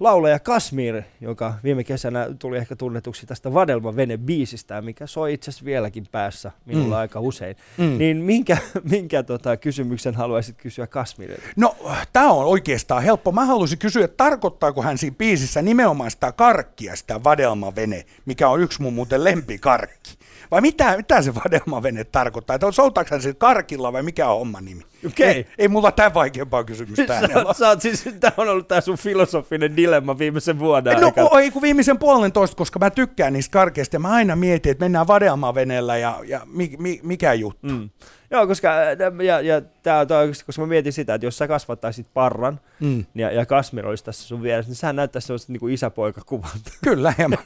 laulaja Kasmir, joka viime kesänä tuli ehkä tunnetuksi tästä Vadelma Vene-biisistä, mikä soi itse asiassa vieläkin päässä minulla Mm. aika usein. Mm. Niin minkä, minkä tota, kysymyksen haluaisit kysyä Kasmirilta? No, tämä on oikeastaan helppo. Mä haluaisin kysyä, että tarkoittaako hän siinä biisissä nimenomaan sitä karkkia, sitä vadelmavene, mikä on yksi mun muuten lempikarkki. Vai mitä, mitä se vadelmavene tarkoittaa? Että soutaako hän karkilla vai mikä on homman nimi? Okei. Ei, ei mulla tämän vaikeampaa kysymystä Sä, sä oot siis, tämä on ollut tämä sun filosofinen dilemma viimeisen vuoden No aikana. o- ei kun viimeisen puolentoista, koska mä tykkään niistä karkeista ja mä aina mietin, että mennään vadelmaveneellä ja, ja mi, mi, mikä juttu. Mm. Joo, koska, äh, ja, ja tää, tää, oikeasti, koska mä mietin sitä, että jos sä kasvattaisit parran Mm. ja, ja Kasmir olisi tässä sun vieressä, niin sehän näyttäisi sellaiset niin kuin isäpoikakuvalta. Kyllä, ja mä,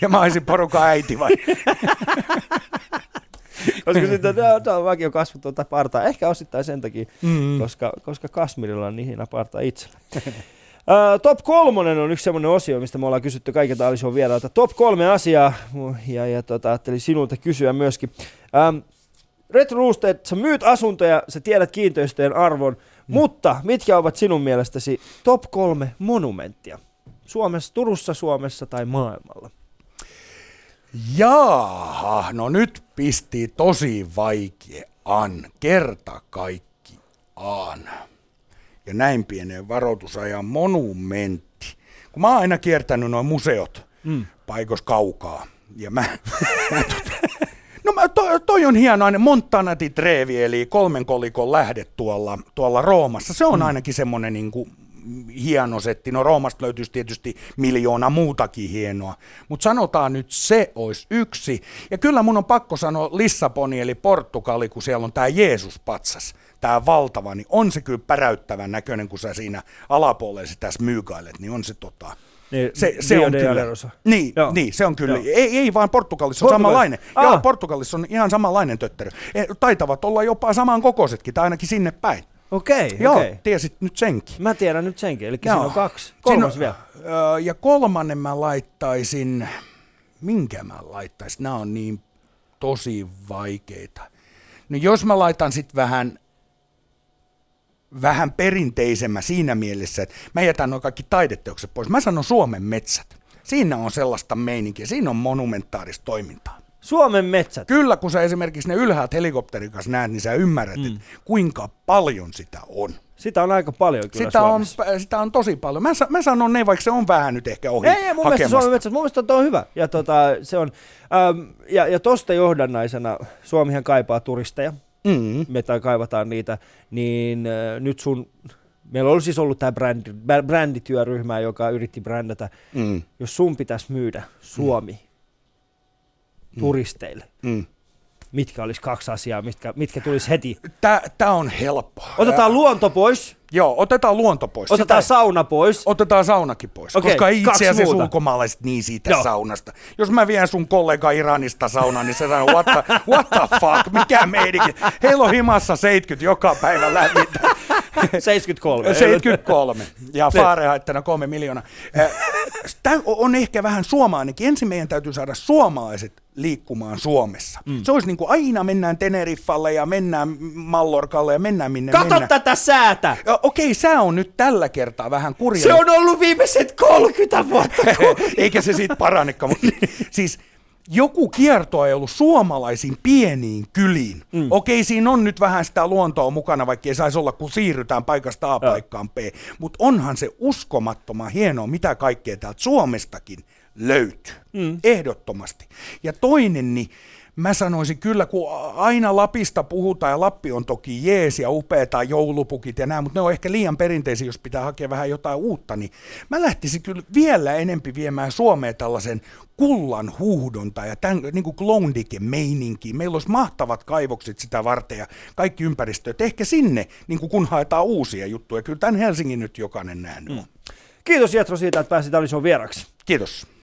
ja mä olisin porukan äiti vai? koska sitten tämä, on kasvanut tuota partaa. Ehkä osittain sen takia, Mm. koska, koska Kasmirilla on niin parta itsellä. Uh, top kolmonen on yksi semmoinen osio, mistä me ollaan kysytty kaikilta Alison vierailta. Top kolme asiaa, ja, ja tota, ajattelin sinulta kysyä myöskin. Um, Retro Roosted, sä myyt asuntoja, sä tiedät kiinteistöjen arvon, mm. mutta mitkä ovat sinun mielestäsi top kolme monumenttia? Suomessa, Turussa, Suomessa tai maailmalla? Jaaha, no nyt pisti tosi vaikean, kerta kaikkiaan. Ja näin pienen varoitusajan monumentti. Kun mä oon aina kiertänyt noin museot mm. paikos kaukaa. Ja mä, mä tota, no mä, to, toi on hieno, Montana di Trevi, eli kolmen kolikon lähde tuolla, tuolla Roomassa. Se on mm. ainakin semmoinen niin kuin hieno setti. No Roomasta löytyisi tietysti miljoona muutakin hienoa, mutta sanotaan nyt se olisi yksi. Ja kyllä mun on pakko sanoa Lissaboni eli Portugali, kun siellä on tämä Jeesus-patsas, tämä valtava, niin on se kyllä päräyttävän näköinen, kun sä siinä alapuolella sitä smyygailet, niin on se tota... Niin, se, se on kyllä, niin, niin, se on kyllä. Ei, ei vaan Portugalissa on Portugal. samanlainen. Ah. Joo, Portugalissa on ihan samanlainen tötterö. Taitavat olla jopa saman kokoisetkin, tai ainakin sinne päin. Okei, okay, Joo, okay. tiesit nyt senkin. Mä tiedän nyt senkin, eli siinä on kaksi. Kolmas siinä, vielä. Ja kolmannen mä laittaisin, minkä mä laittaisin, nämä on niin tosi vaikeita. No jos mä laitan sitten vähän, vähän perinteisemmä siinä mielessä, että mä jätän nuo kaikki taideteokset pois. Mä sanon Suomen metsät. Siinä on sellaista meininkiä, siinä on monumentaarista toimintaa. Suomen metsät. Kyllä, kun sä esimerkiksi ne ylhäältä helikopterin kanssa näet, niin sä ymmärrät, mm. kuinka paljon sitä on. Sitä on aika paljon kyllä sitä on, sitä on tosi paljon. Mä, mä sanon ne, vaikka se on vähän nyt ehkä ohi Ei, ei mun mielestä Suomen metsät, mun mielestä on hyvä. Ja, tota, se on, äm, ja, ja tosta johdannaisena, Suomihan kaipaa turisteja. Mm. Me kaivataan niitä, niin äh, nyt sun Meillä oli siis ollut tämä brändi, brändityöryhmä, joka yritti brändätä. Mm. Jos sun pitäisi myydä Suomi mm. Turisteille, mm mitkä olisi kaksi asiaa, mitkä, mitkä tulisi heti? Tämä on helppo. Otetaan luonto pois. Joo, otetaan luonto pois. Otetaan Sitä... sauna pois. Otetaan saunakin pois, okay, koska ei itse asiassa muuta. ulkomaalaiset niin siitä Joo. saunasta. Jos mä vien sun kollega Iranista saunaan, niin se sanoo, what the, what the fuck, mikä meidänkin. Heillä on himassa 70 joka päivä lämmintä. 73. 73. Ja Fahrenheittina kolme miljoonaa. Tämä on ehkä vähän suomaanikin. Ensin meidän täytyy saada suomalaiset liikkumaan Suomessa. Mm. Se olisi niin kuin aina mennään Teneriffalle ja mennään Mallorkalle ja mennään minne Kato mennään. tätä säätä! Okei, sää on nyt tällä kertaa vähän kurja. Se on ollut viimeiset 30 vuotta. Eikä se siitä parannekaan, mutta siis joku kierto ei ollut suomalaisiin pieniin kyliin. Mm. Okei, siinä on nyt vähän sitä luontoa mukana, vaikka ei saisi olla, kun siirrytään paikasta A paikkaan B. Mutta onhan se uskomattoman hienoa, mitä kaikkea täältä Suomestakin löytyy. Mm. Ehdottomasti. Ja toinen, niin mä sanoisin kyllä, kun aina Lapista puhutaan, ja Lappi on toki jees ja upeata joulupukit ja nämä, mutta ne on ehkä liian perinteisiä, jos pitää hakea vähän jotain uutta, niin mä lähtisin kyllä vielä enempi viemään Suomeen tällaisen kullan huuhdonta ja tämän niin kuin Klondike meininki. Meillä olisi mahtavat kaivokset sitä varten ja kaikki ympäristöt. Ehkä sinne, niin kuin kun haetaan uusia juttuja. Kyllä tämän Helsingin nyt jokainen nähnyt mm. Kiitos Jetro siitä, että pääsit Alison vieraksi. Kiitos.